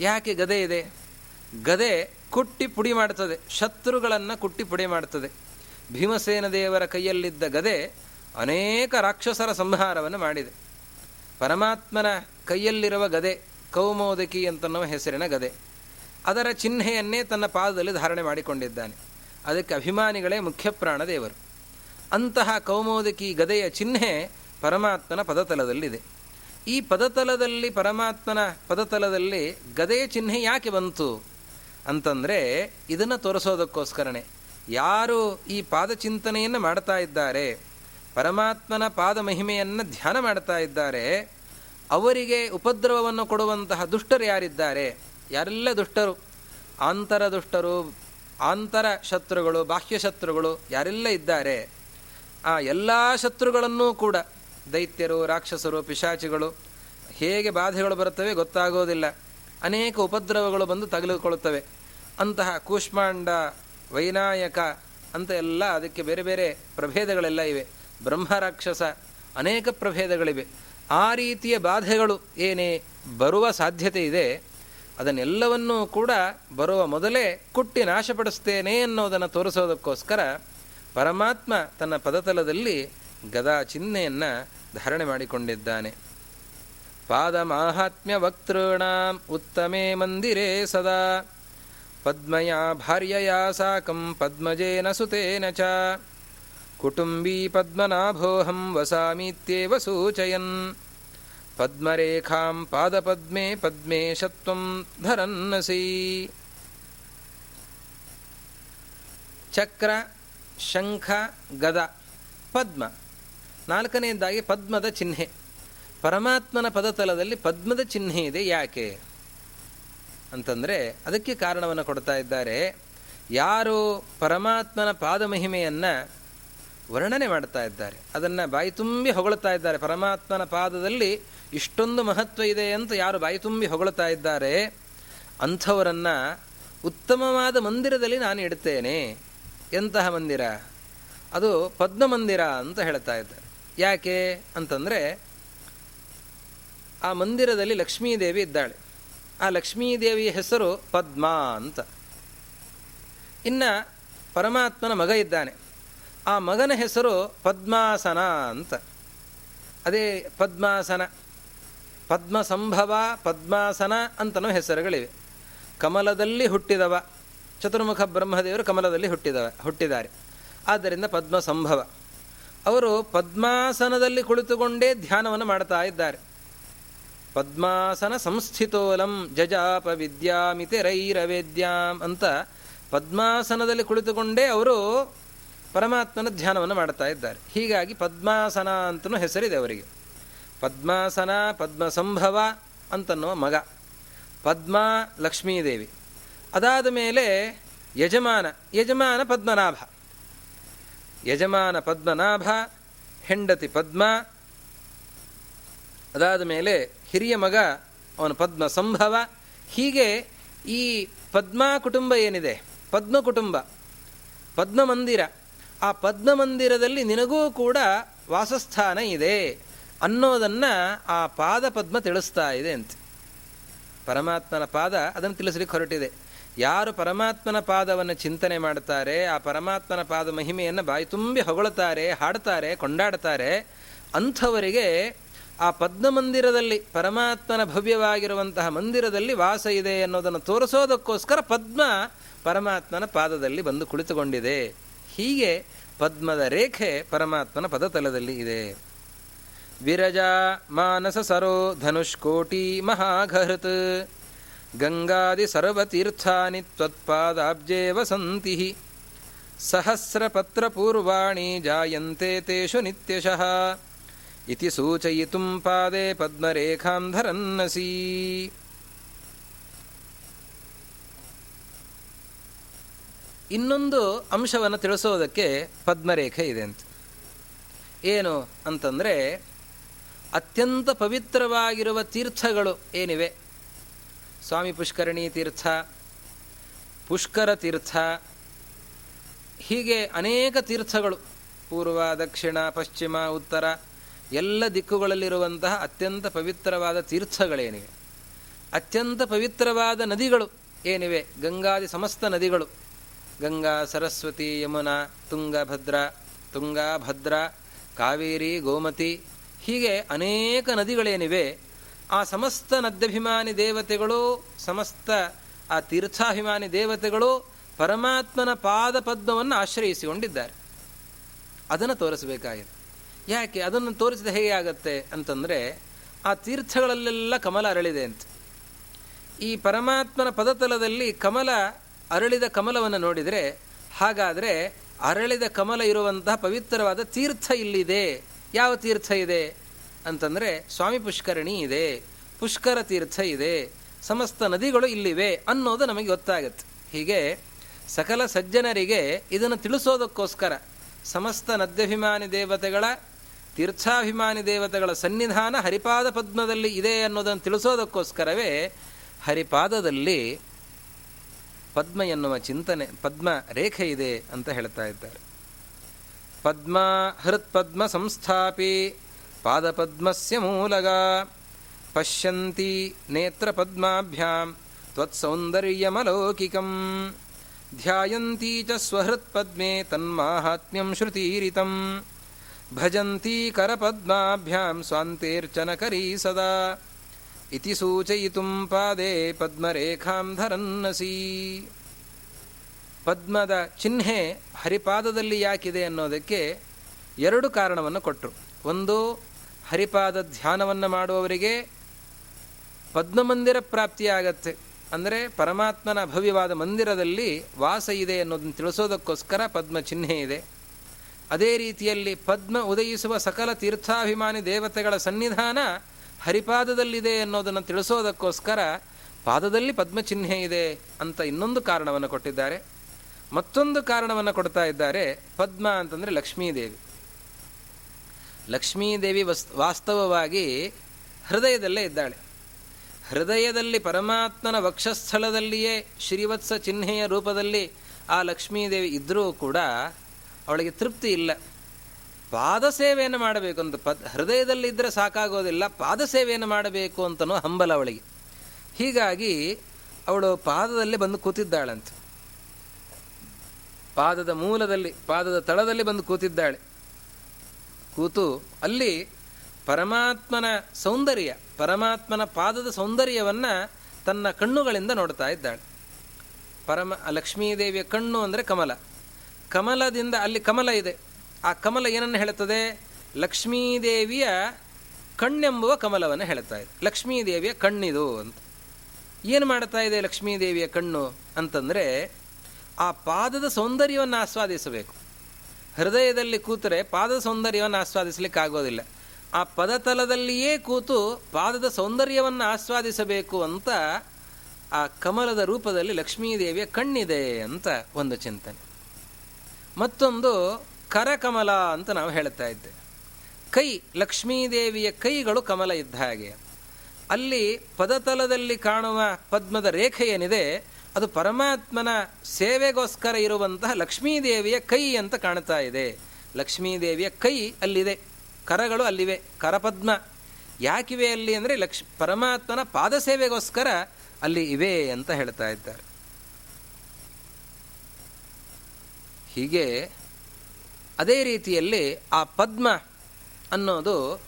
ಯಾಕೆ ಗದೆ ಇದೆ? ಗದೆ ಕುಟ್ಟಿ ಪುಡಿ ಮಾಡ್ತದೆ. ಶತ್ರುಗಳನ್ನು ಕುಟ್ಟಿ ಪುಡಿ ಮಾಡ್ತದೆ. ಭೀಮಸೇನ ದೇವರ ಕೈಯಲ್ಲಿದ್ದ ಗದೆ ಅನೇಕ ರಾಕ್ಷಸರ ಸಂಹಾರವನ್ನು ಮಾಡಿದೆ. ಪರಮಾತ್ಮನ ಕೈಯಲ್ಲಿರುವ ಗದೆ, ಕೌಮೋದಕಿ ಅಂತನ್ನುವ ಹೆಸರಿನ ಗದೆ. ಅದರ ಚಿಹ್ನೆಯನ್ನೇ ತನ್ನ ಪಾದದಲ್ಲಿ ಧಾರಣೆ ಮಾಡಿಕೊಂಡಿದ್ದಾನೆ. ಅದಕ್ಕೆ ಅಭಿಮಾನಿಗಳೇ ಮುಖ್ಯ ಪ್ರಾಣದೇವರು ಅಂತಹ ಕೌಮೋದಕಿ ಗದೆಯ ಚಿಹ್ನೆ ಪರಮಾತ್ಮನ ಪದತಲದಲ್ಲಿದೆ. ಈ ಪದತಲದಲ್ಲಿ, ಪರಮಾತ್ಮನ ಪದತಲದಲ್ಲಿ ಗದೆಯ ಚಿಹ್ನೆ ಯಾಕೆ ಬಂತು ಅಂತಂದರೆ ಇದನ್ನು ತೋರಿಸೋದಕ್ಕೋಸ್ಕರನೇ. ಯಾರು ಈ ಪಾದಚಿಂತನೆಯನ್ನು ಮಾಡ್ತಾ ಇದ್ದಾರೆ ಪರಮಾತ್ಮನ ಪಾದ ಮಹಿಮೆಯನ್ನು ಧ್ಯಾನ ಮಾಡ್ತಾ ಇದ್ದಾರೆ. ಅವರಿಗೆ ಉಪದ್ರವವನ್ನು ಕೊಡುವಂತಹ ದುಷ್ಟರು ಯಾರಿದ್ದಾರೆ? ಯಾರೆಲ್ಲ ದುಷ್ಟರು? ಆಂತರ ದುಷ್ಟರು, ಆಂತರ ಶತ್ರುಗಳು, ಬಾಹ್ಯ ಶತ್ರುಗಳು ಯಾರೆಲ್ಲ ಇದ್ದಾರೆ? ಆ ಎಲ್ಲ ಶತ್ರುಗಳನ್ನೂ ಕೂಡ ದೈತ್ಯರು, ರಾಕ್ಷಸರು, ಪಿಶಾಚಿಗಳು ಹೇಗೆ ಬಾಧೆಗಳು ಬರುತ್ತವೆ ಗೊತ್ತಾಗೋದಿಲ್ಲ. ಅನೇಕ ಉಪದ್ರವಗಳು ಬಂದು ತಗಲುಕೊಳ್ಳುತ್ತವೆ. ಅಂತಹ ಕೂಷ್ಮಾಂಡ, ವೈನಾಯಕ ಅಂತ ಎಲ್ಲ ಅದಕ್ಕೆ ಬೇರೆ ಬೇರೆ ಪ್ರಭೇದಗಳೆಲ್ಲ ಇವೆ. ಬ್ರಹ್ಮರಾಕ್ಷಸ ಅನೇಕ ಪ್ರಭೇದಗಳಿವೆ. ಆ ರೀತಿಯ ಬಾಧೆಗಳು ಏನೇ ಬರುವ ಸಾಧ್ಯತೆ ಇದೆ, ಅದನ್ನೆಲ್ಲವನ್ನೂ ಕೂಡ ಬರುವ ಮೊದಲೇ ಕುಟ್ಟಿ ನಾಶಪಡಿಸ್ತೇನೆ ಅನ್ನೋದನ್ನು ತೋರಿಸೋದಕ್ಕೋಸ್ಕರ ಪರಮಾತ್ಮ ತನ್ನ ಪದತಲದಲ್ಲಿ ಗದಾ ಚಿಹ್ನೆಯನ್ನು ಧಾರಣೆ ಮಾಡಿಕೊಂಡಿದ್ದಾನೆ. ಪಾದ ಮಾಹಾತ್ಮ್ಯ ವಕ್ತೃಣಾಂ ಉತ್ತಮೇ ಮಂದಿರೇ ಸದಾ. ಪದ್ಮಯ ಭಾರ್ಯಯಾ ಸಾಕಂ ಪದ್ಮಜೇನ ಸುತೇನ ಚ. ಕುಟುಂಬೀ ಪದ್ಮನಾಭೋಹಂ ವಸಾಮೀತ್ಯೇವ ಸೂಚಯನ್. ಪದ್ಮರೇಖಾಂ ಪಾದಪದ್ಮೆ ಪದ್ಮೇಶತ್ವಂ ಧರನ್ನಸಿ. ಚಕ್ರ, ಶಂಖ, ಗದ, ಪದ್ಮ. ನಾಲ್ಕನೆಯದಾಗಿ ಪದ್ಮದ ಚಿಹ್ನೆ. ಪರಮಾತ್ಮನ ಪದತಲದಲ್ಲಿ ಪದ್ಮದ ಚಿಹ್ನೆ ಇದೆ ಯಾಕೆ? ಅಂತಂದರೆ ಅದಕ್ಕೆ ಕಾರಣವನ್ನು ಕೊಡ್ತಾ ಇದ್ದಾರೆ. ಯಾರು ಪರಮಾತ್ಮನ ಪಾದ ಮಹಿಮೆಯನ್ನು ವರ್ಣನೆ ಮಾಡ್ತಾ ಇದ್ದಾರೆ. ಅದನ್ನು ಬಾಯಿ ತುಂಬಿ ಹೊಗಳ್ತಾ ಇದ್ದಾರೆ. ಪರಮಾತ್ಮನ ಪಾದದಲ್ಲಿ ಇಷ್ಟೊಂದು ಮಹತ್ವ ಇದೆ ಅಂತ ಯಾರು ಬಾಯಿ ತುಂಬಿ ಹೊಗಳ್ತಾ ಇದ್ದಾರೆ? ಅಂಥವರನ್ನು ಉತ್ತಮವಾದ ಮಂದಿರದಲ್ಲಿ ನಾನು ಇಡ್ತೇನೆ. ಎಂತಹ ಮಂದಿರ? ಅದು ಪದ್ಮ ಮಂದಿರ ಅಂತ ಹೇಳ್ತಾ ಇದ್ದಾರೆ. ಯಾಕೆ ಅಂತಂದರೆ ಆ ಮಂದಿರದಲ್ಲಿ ಲಕ್ಷ್ಮೀದೇವಿ ಇದ್ದಾಳೆ. ಆ ಲಕ್ಷ್ಮೀದೇವಿಯ ಹೆಸರು ಪದ್ಮ ಅಂತ. ಇನ್ನು ಪರಮಾತ್ಮನ ಮಗ ಇದ್ದಾನೆ. ಆ ಮಗನ ಹೆಸರು ಪದ್ಮಾಸನ ಅಂತ. ಅದೇ ಪದ್ಮಾಸನ. ಪದ್ಮ ಸಂಭವ ಪದ್ಮಾಸನ ಅಂತನೂ ಹೆಸರುಗಳಿವೆ. ಕಮಲದಲ್ಲಿ ಹುಟ್ಟಿದವ. ಚತುರ್ಮುಖ ಬ್ರಹ್ಮದೇವರು ಕಮಲದಲ್ಲಿ ಹುಟ್ಟಿದವ, ಹುಟ್ಟಿದ್ದಾರೆ. ಆದ್ದರಿಂದ ಪದ್ಮ ಸಂಭವ ಅವರು ಪದ್ಮಾಸನದಲ್ಲಿ ಕುಳಿತುಕೊಂಡೇ ಧ್ಯಾನವನ್ನು ಮಾಡ್ತಾ ಇದ್ದಾರೆ. ಪದ್ಮಾಸನ ಸಂಸ್ಥಿತೋಲಂ ಜಜಾಪ ವಿದ್ಯಾಮಿತಿ ರೈರವೇದ್ಯಾಂ ಅಂತ ಪದ್ಮಾಸನದಲ್ಲಿ ಕುಳಿತುಕೊಂಡೇ ಅವರು ಪರಮಾತ್ಮನ ಧ್ಯಾನವನ್ನು ಮಾಡ್ತಾ ಇದ್ದಾರೆ. ಹೀಗಾಗಿ ಪದ್ಮಾಸನ ಅಂತಲೂ ಹೆಸರಿದೆ ಅವರಿಗೆ. ಪದ್ಮಾಸನ ಪದ್ಮ ಸಂಭವ ಅಂತನ್ನುವ ಮಗ. ಪದ್ಮ ಲಕ್ಷ್ಮೀದೇವಿ. ಅದಾದ ಮೇಲೆ ಯಜಮಾನ ಯಜಮಾನ ಪದ್ಮನಾಭ. ಯಜಮಾನ ಪದ್ಮನಾಭ, ಹೆಂಡತಿ ಪದ್ಮ. ಅದಾದ ಮೇಲೆ ಹಿರಿಯ ಮಗ, ಅವನು ಪದ್ಮ ಸಂಭವ ಹೀಗೆ ಈ ಪದ್ಮ ಕುಟುಂಬ ಏನಿದೆ? ಪದ್ಮ ಕುಟುಂಬ. ಪದ್ಮಮಂದಿರ ಆ ಪದ್ಮಮಂದಿರದಲ್ಲಿ ನಿನಗೂ ಕೂಡ ವಾಸಸ್ಥಾನ ಇದೆ ಅನ್ನೋದನ್ನು ಆ ಪಾದ ಪದ್ಮ ತಿಳಿಸ್ತಾ ಇದೆ ಅಂತ. ಪರಮಾತ್ಮನ ಪಾದ ಅದನ್ನು ತಿಳಿಸಲಿಕ್ಕೆ ಹೊರಟಿದೆ. ಯಾರು ಪರಮಾತ್ಮನ ಪಾದವನ್ನು ಚಿಂತನೆ ಮಾಡ್ತಾರೆ, ಆ ಪರಮಾತ್ಮನ ಪಾದ ಮಹಿಮೆಯನ್ನು ಬಾಯಿ ತುಂಬಿ ಹೊಗಳುತ್ತಾರೆ ಹಾಡ್ತಾರೆ, ಕೊಂಡಾಡ್ತಾರೆ, ಅಂಥವರಿಗೆ ಆ ಪದ್ಮಮಂದಿರದಲ್ಲಿ ಪರಮಾತ್ಮನ ಭವ್ಯವಾಗಿರುವಂತಹ ಮಂದಿರದಲ್ಲಿ ವಾಸ ಇದೆ ಅನ್ನೋದನ್ನು ತೋರಿಸೋದಕ್ಕೋಸ್ಕರ ಪದ್ಮ ಪರಮಾತ್ಮನ ಪಾದದಲ್ಲಿ ಬಂದು ಕುಳಿತುಕೊಂಡಿದೆ. ಹೀಗೆ ಪದ್ಮದ ರೇಖೆ ಪರಮಾತ್ಮನ ಪದತಲದಲ್ಲಿ ಇದೆ. ವಿರಜಾ, ಮಾನಸ, ಸರೋ ಧನುಷ್ಕೋಟಿ ಮಹಾಘಹೃತ್, ಗಂಗಾದಿ, ಸರ್ವತೀರ್ಥಾನಿ ತ್ವತ್ಪಾದಾಬ್ಜೇ ವಸಂತಿ ಸಹಸ್ರಪತ್ರಪೂರ್ವಾಣಿ ಜಾಯಂತೆ ತೇಷು ನಿತ್ಯಶಃ, ಇತಿ ಸೂಚಯಿತುಂ ಪಾದೆ ಪದ್ಮರೇಖಾಂ ಧರನ್ನಸಿ. ಇನ್ನೊಂದು ಅಂಶವನ್ನು ತಿಳಿಸೋದಕ್ಕೆ ಪದ್ಮರೇಖೆ ಇದೆ ಅಂತ. ಏನು ಅಂತಂದರೆ, ಅತ್ಯಂತ ಪವಿತ್ರವಾಗಿರುವ ತೀರ್ಥಗಳು ಏನಿವೆ? ಸ್ವಾಮಿ ಪುಷ್ಕರಣಿ ತೀರ್ಥ, ಪುಷ್ಕರ ತೀರ್ಥ, ಹೀಗೆ ಅನೇಕ ತೀರ್ಥಗಳು. ಪೂರ್ವ, ದಕ್ಷಿಣ, ಪಶ್ಚಿಮ, ಉತ್ತರ, ಎಲ್ಲ ದಿಕ್ಕುಗಳಲ್ಲಿರುವಂತಹ ಅತ್ಯಂತ ಪವಿತ್ರವಾದ ತೀರ್ಥಗಳೇನಿವೆ? ಅತ್ಯಂತ ಪವಿತ್ರವಾದ ನದಿಗಳು ಏನಿವೆ? ಗಂಗಾದಿ ಸಮಸ್ತ ನದಿಗಳು. ಗಂಗಾ ಸರಸ್ವತಿ ಯಮುನಾ ತುಂಗಭದ್ರ ತುಂಗಾಭದ್ರ ಕಾವೇರಿ ಗೋಮತಿ, ಹೀಗೆ ಅನೇಕ ನದಿಗಳೇನಿವೆ. ಆ ಸಮಸ್ತ ನದ್ಯಭಿಮಾನಿ ದೇವತೆಗಳು, ಸಮಸ್ತ ಆ ತೀರ್ಥಾಭಿಮಾನಿ ದೇವತೆಗಳು ಪರಮಾತ್ಮನ ಪಾದ ಪದ್ಮವನ್ನು ಆಶ್ರಯಿಸಿಕೊಂಡಿದ್ದಾರೆ. ಅದನ್ನು ತೋರಿಸಬೇಕಾಗಿದೆ. ಯಾಕೆ? ಅದನ್ನು ತೋರಿಸಿದ ಹೇಗೆ ಆಗತ್ತೆ ಅಂತಂದರೆ, ಆ ತೀರ್ಥಗಳಲ್ಲೆಲ್ಲ ಕಮಲ ಅರಳಿದೆ ಅಂತ. ಈ ಪರಮಾತ್ಮನ ಪದತಲದಲ್ಲಿ ಕಮಲ ಅರಳಿದ ಕಮಲವನ್ನು ನೋಡಿದರೆ ಹಾಗಾದರೆ ಅರಳಿದ ಕಮಲ ಇರುವಂತಹ ಪವಿತ್ರವಾದ ತೀರ್ಥ ಇಲ್ಲಿದೆ. ಯಾವ ತೀರ್ಥ ಇದೆ? ಅಂತಂದರೆ ಸ್ವಾಮಿ ಪುಷ್ಕರಣಿ ಇದೆ, ಪುಷ್ಕರ ತೀರ್ಥ ಇದೆ, ಸಮಸ್ತ ನದಿಗಳು ಇಲ್ಲಿವೆ ಅನ್ನೋದು ನಮಗೆ ಗೊತ್ತಾಗತ್ತೆ. ಹೀಗೆ ಸಕಲ ಸಜ್ಜನರಿಗೆ ಇದನ್ನು ತಿಳಿಸೋದಕ್ಕೋಸ್ಕರ ಸಮಸ್ತ ನದ್ಯಭಿಮಾನಿ ದೇವತೆಗಳ, ತೀರ್ಥಾಭಿಮಾನಿ ದೇವತೆಗಳ ಸನ್ನಿಧಾನ ಹರಿಪಾದ ಪದ್ಮದಲ್ಲಿ ಇದೆ ಅನ್ನೋದನ್ನು ತಿಳಿಸೋದಕ್ಕೋಸ್ಕರವೇ ಹರಿಪಾದದಲ್ಲಿ ಪದ್ಮ ಎನ್ನುವ ಚಿಂತನೆ, ಪದ್ಮ ರೇಖೆ ಇದೆ ಅಂತ ಹೇಳ್ತಾ ಇದ್ದಾರೆ. ಪದ್ಮ ಹೃತ್ಪದ್ಮ ಸಂಸ್ಥಾಪಿ ಪಾದಪದ್ಮಸ್ಯ ಮೂಲಗ, ಪಶ್ಯಂತಿ ನೇತ್ರಪದ್ಮಾಭ್ಯಾಂ ತ್ವತ್ಸೌಂದರ್ಯಮಲೌಕಿಕಂ ಧ್ಯಾಯಂತೀ ಚ ಸ್ವಹೃತ್ಪದ್ಮೆ ತನ್ಮಾಹಾತ್ಮ್ಯಂ ಶ್ರುತೀರಿತಂ, ಭಜಂತೀ ಕರಪದ್ಮಾಭ್ಯಾಂ ಸ್ವಾಂತೇರ್ಚನಕರೀ ಸದಾ. ಇತಿ ಸೂಚಯಿತುಂ ಪಾದೇ ಪದ್ಮರೇಖಾಂ ಧರನ್ನಸಿ ಪದ್ಮದ ಚಿಹ್ನೆ ಹರಿಪಾದದಲ್ಲಿ ಯಾಕಿದೆ ಅನ್ನೋದಕ್ಕೆ ಎರಡು ಕಾರಣವನ್ನು ಕೊಟ್ಟರು ಒಂದು, ಹರಿಪಾದ ಧ್ಯಾನವನ್ನು ಮಾಡುವವರಿಗೆ ಪದ್ಮಮಂದಿರ ಪ್ರಾಪ್ತಿಯಾಗತ್ತೆ. ಅಂದರೆ ಪರಮಾತ್ಮನ ಭವ್ಯವಾದ ಮಂದಿರದಲ್ಲಿ ವಾಸ ಇದೆ ಅನ್ನೋದನ್ನು ತಿಳಿಸೋದಕ್ಕೋಸ್ಕರ ಪದ್ಮ ಚಿಹ್ನೆ ಇದೆ. ಅದೇ ರೀತಿಯಲ್ಲಿ ಪದ್ಮ ಉದಯಿಸುವ ಸಕಲ ತೀರ್ಥಾಭಿಮಾನಿ ದೇವತೆಗಳ ಸನ್ನಿಧಾನ ಹರಿಪಾದದಲ್ಲಿದೆ ಅನ್ನೋದನ್ನು ತಿಳಿಸೋದಕ್ಕೋಸ್ಕರ ಪಾದದಲ್ಲಿ ಪದ್ಮಚಿಹ್ನೆ ಇದೆ ಅಂತ ಇನ್ನೊಂದು ಕಾರಣವನ್ನು ಕೊಟ್ಟಿದ್ದಾರೆ. ಮತ್ತೊಂದು ಕಾರಣವನ್ನು ಕೊಡ್ತಾ ಇದ್ದಾರೆ ಪದ್ಮ ಅಂತಂದರೆ ಲಕ್ಷ್ಮೀದೇವಿ. ಲಕ್ಷ್ಮೀದೇವಿ ವಸ್, ವಾಸ್ತವವಾಗಿ ಹೃದಯದಲ್ಲೇ ಇದ್ದಾಳೆ. ಹೃದಯದಲ್ಲಿ ಪರಮಾತ್ಮನ ವಕ್ಷಸ್ಥಳದಲ್ಲಿಯೇ ಶ್ರೀವತ್ಸ ಚಿಹ್ನೆಯ ರೂಪದಲ್ಲಿ ಆ ಲಕ್ಷ್ಮೀದೇವಿ ಇದ್ದರೂ ಕೂಡ ಅವಳಿಗೆ ತೃಪ್ತಿ ಇಲ್ಲ. ಪಾದ ಸೇವೆಯನ್ನು ಮಾಡಬೇಕು ಅಂತ ಪದ್, ಹೃದಯದಲ್ಲಿ ಇದ್ದರೆ ಸಾಕಾಗೋದಿಲ್ಲ ಪಾದ ಸೇವೆಯನ್ನು ಮಾಡಬೇಕು ಅಂತನೋ ಹಂಬಲ ಅವಳಿಗೆ. ಹೀಗಾಗಿ ಅವಳು ಪಾದದಲ್ಲಿ ಬಂದು ಕೂತಿದ್ದಾಳಂತೆ. ಪಾದದ ಮೂಲದಲ್ಲಿ, ಪಾದದ ತಳದಲ್ಲಿ ಬಂದು ಕೂತಿದ್ದಾಳೆ. ಕೂತು ಅಲ್ಲಿ ಪರಮಾತ್ಮನ ಸೌಂದರ್ಯ, ಪರಮಾತ್ಮನ ಪಾದದ ಸೌಂದರ್ಯವನ್ನು ತನ್ನ ಕಣ್ಣುಗಳಿಂದ ನೋಡ್ತಾ ಇದ್ದಾಳೆ. ಪರಮ, ಲಕ್ಷ್ಮೀದೇವಿಯ ಕಣ್ಣು ಅಂದರೆ ಕಮಲ. ಕಮಲದಿಂದ ಅಲ್ಲಿ ಕಮಲ ಇದೆ. ಆ ಕಮಲ ಏನನ್ನು ಹೇಳುತ್ತದೆ? ಲಕ್ಷ್ಮೀದೇವಿಯ ಕಣ್ಣೆಂಬುವ ಕಮಲವನ್ನು ಹೇಳ್ತಾ ಇದೆ. ಲಕ್ಷ್ಮೀದೇವಿಯ ಕಣ್ಣಿದು ಅಂತ. ಏನು ಮಾಡ್ತಾ ಇದೆ ಲಕ್ಷ್ಮೀದೇವಿಯ ಕಣ್ಣು ಅಂತಂದರೆ ಆ ಪಾದದ ಸೌಂದರ್ಯವನ್ನು ಆಸ್ವಾದಿಸಬೇಕು. ಹೃದಯದಲ್ಲಿ ಕೂತರೆ ಪಾದದ ಸೌಂದರ್ಯವನ್ನು ಆಸ್ವಾದಿಸಲಿಕ್ಕೆ ಆಗೋದಿಲ್ಲ. ಆ ಪದತಲದಲ್ಲಿಯೇ ಕೂತು ಪಾದದ ಸೌಂದರ್ಯವನ್ನು ಆಸ್ವಾದಿಸಬೇಕು ಅಂತ ಆ ಕಮಲದ ರೂಪದಲ್ಲಿ ಲಕ್ಷ್ಮೀದೇವಿಯ ಕಣ್ಣಿದೆ ಅಂತ ಒಂದು ಚಿಂತನೆ. ಮತ್ತೊಂದು ಕರಕಮಲ ಅಂತ ನಾವು ಹೇಳ್ತಾ ಇದ್ದೆ. ಕೈ, ಲಕ್ಷ್ಮೀದೇವಿಯ ಕೈಗಳು ಕಮಲ ಇದ್ದ ಹಾಗೆ. ಅಲ್ಲಿ ಪದತಲದಲ್ಲಿ ಕಾಣುವ ಪದ್ಮದ ರೇಖೆ ಏನಿದೆ, ಅದು ಪರಮಾತ್ಮನ ಸೇವೆಗೋಸ್ಕರ ಇರುವಂತಹ ಲಕ್ಷ್ಮೀದೇವಿಯ ಕೈ ಅಂತ ಕಾಣ್ತಾ ಇದೆ. ಲಕ್ಷ್ಮೀದೇವಿಯ ಕೈ ಅಲ್ಲಿದೆ, ಕರಗಳು ಅಲ್ಲಿವೆ, ಕರಪದ್ಮ. ಯಾಕಿವೆ ಅಲ್ಲಿ ಅಂದರೆ ಲಕ್ಷ್, ಪರಮಾತ್ಮನ ಪಾದ ಸೇವೆಗೋಸ್ಕರ ಅಲ್ಲಿ ಇವೆ ಅಂತ ಹೇಳ್ತಾ ಇದ್ದಾರೆ. ಹೀಗೆ ಅದೇ ರೀತಿಯಲ್ಲಿ ಆ ಪದ್ಮ ಅನ್ನೋದು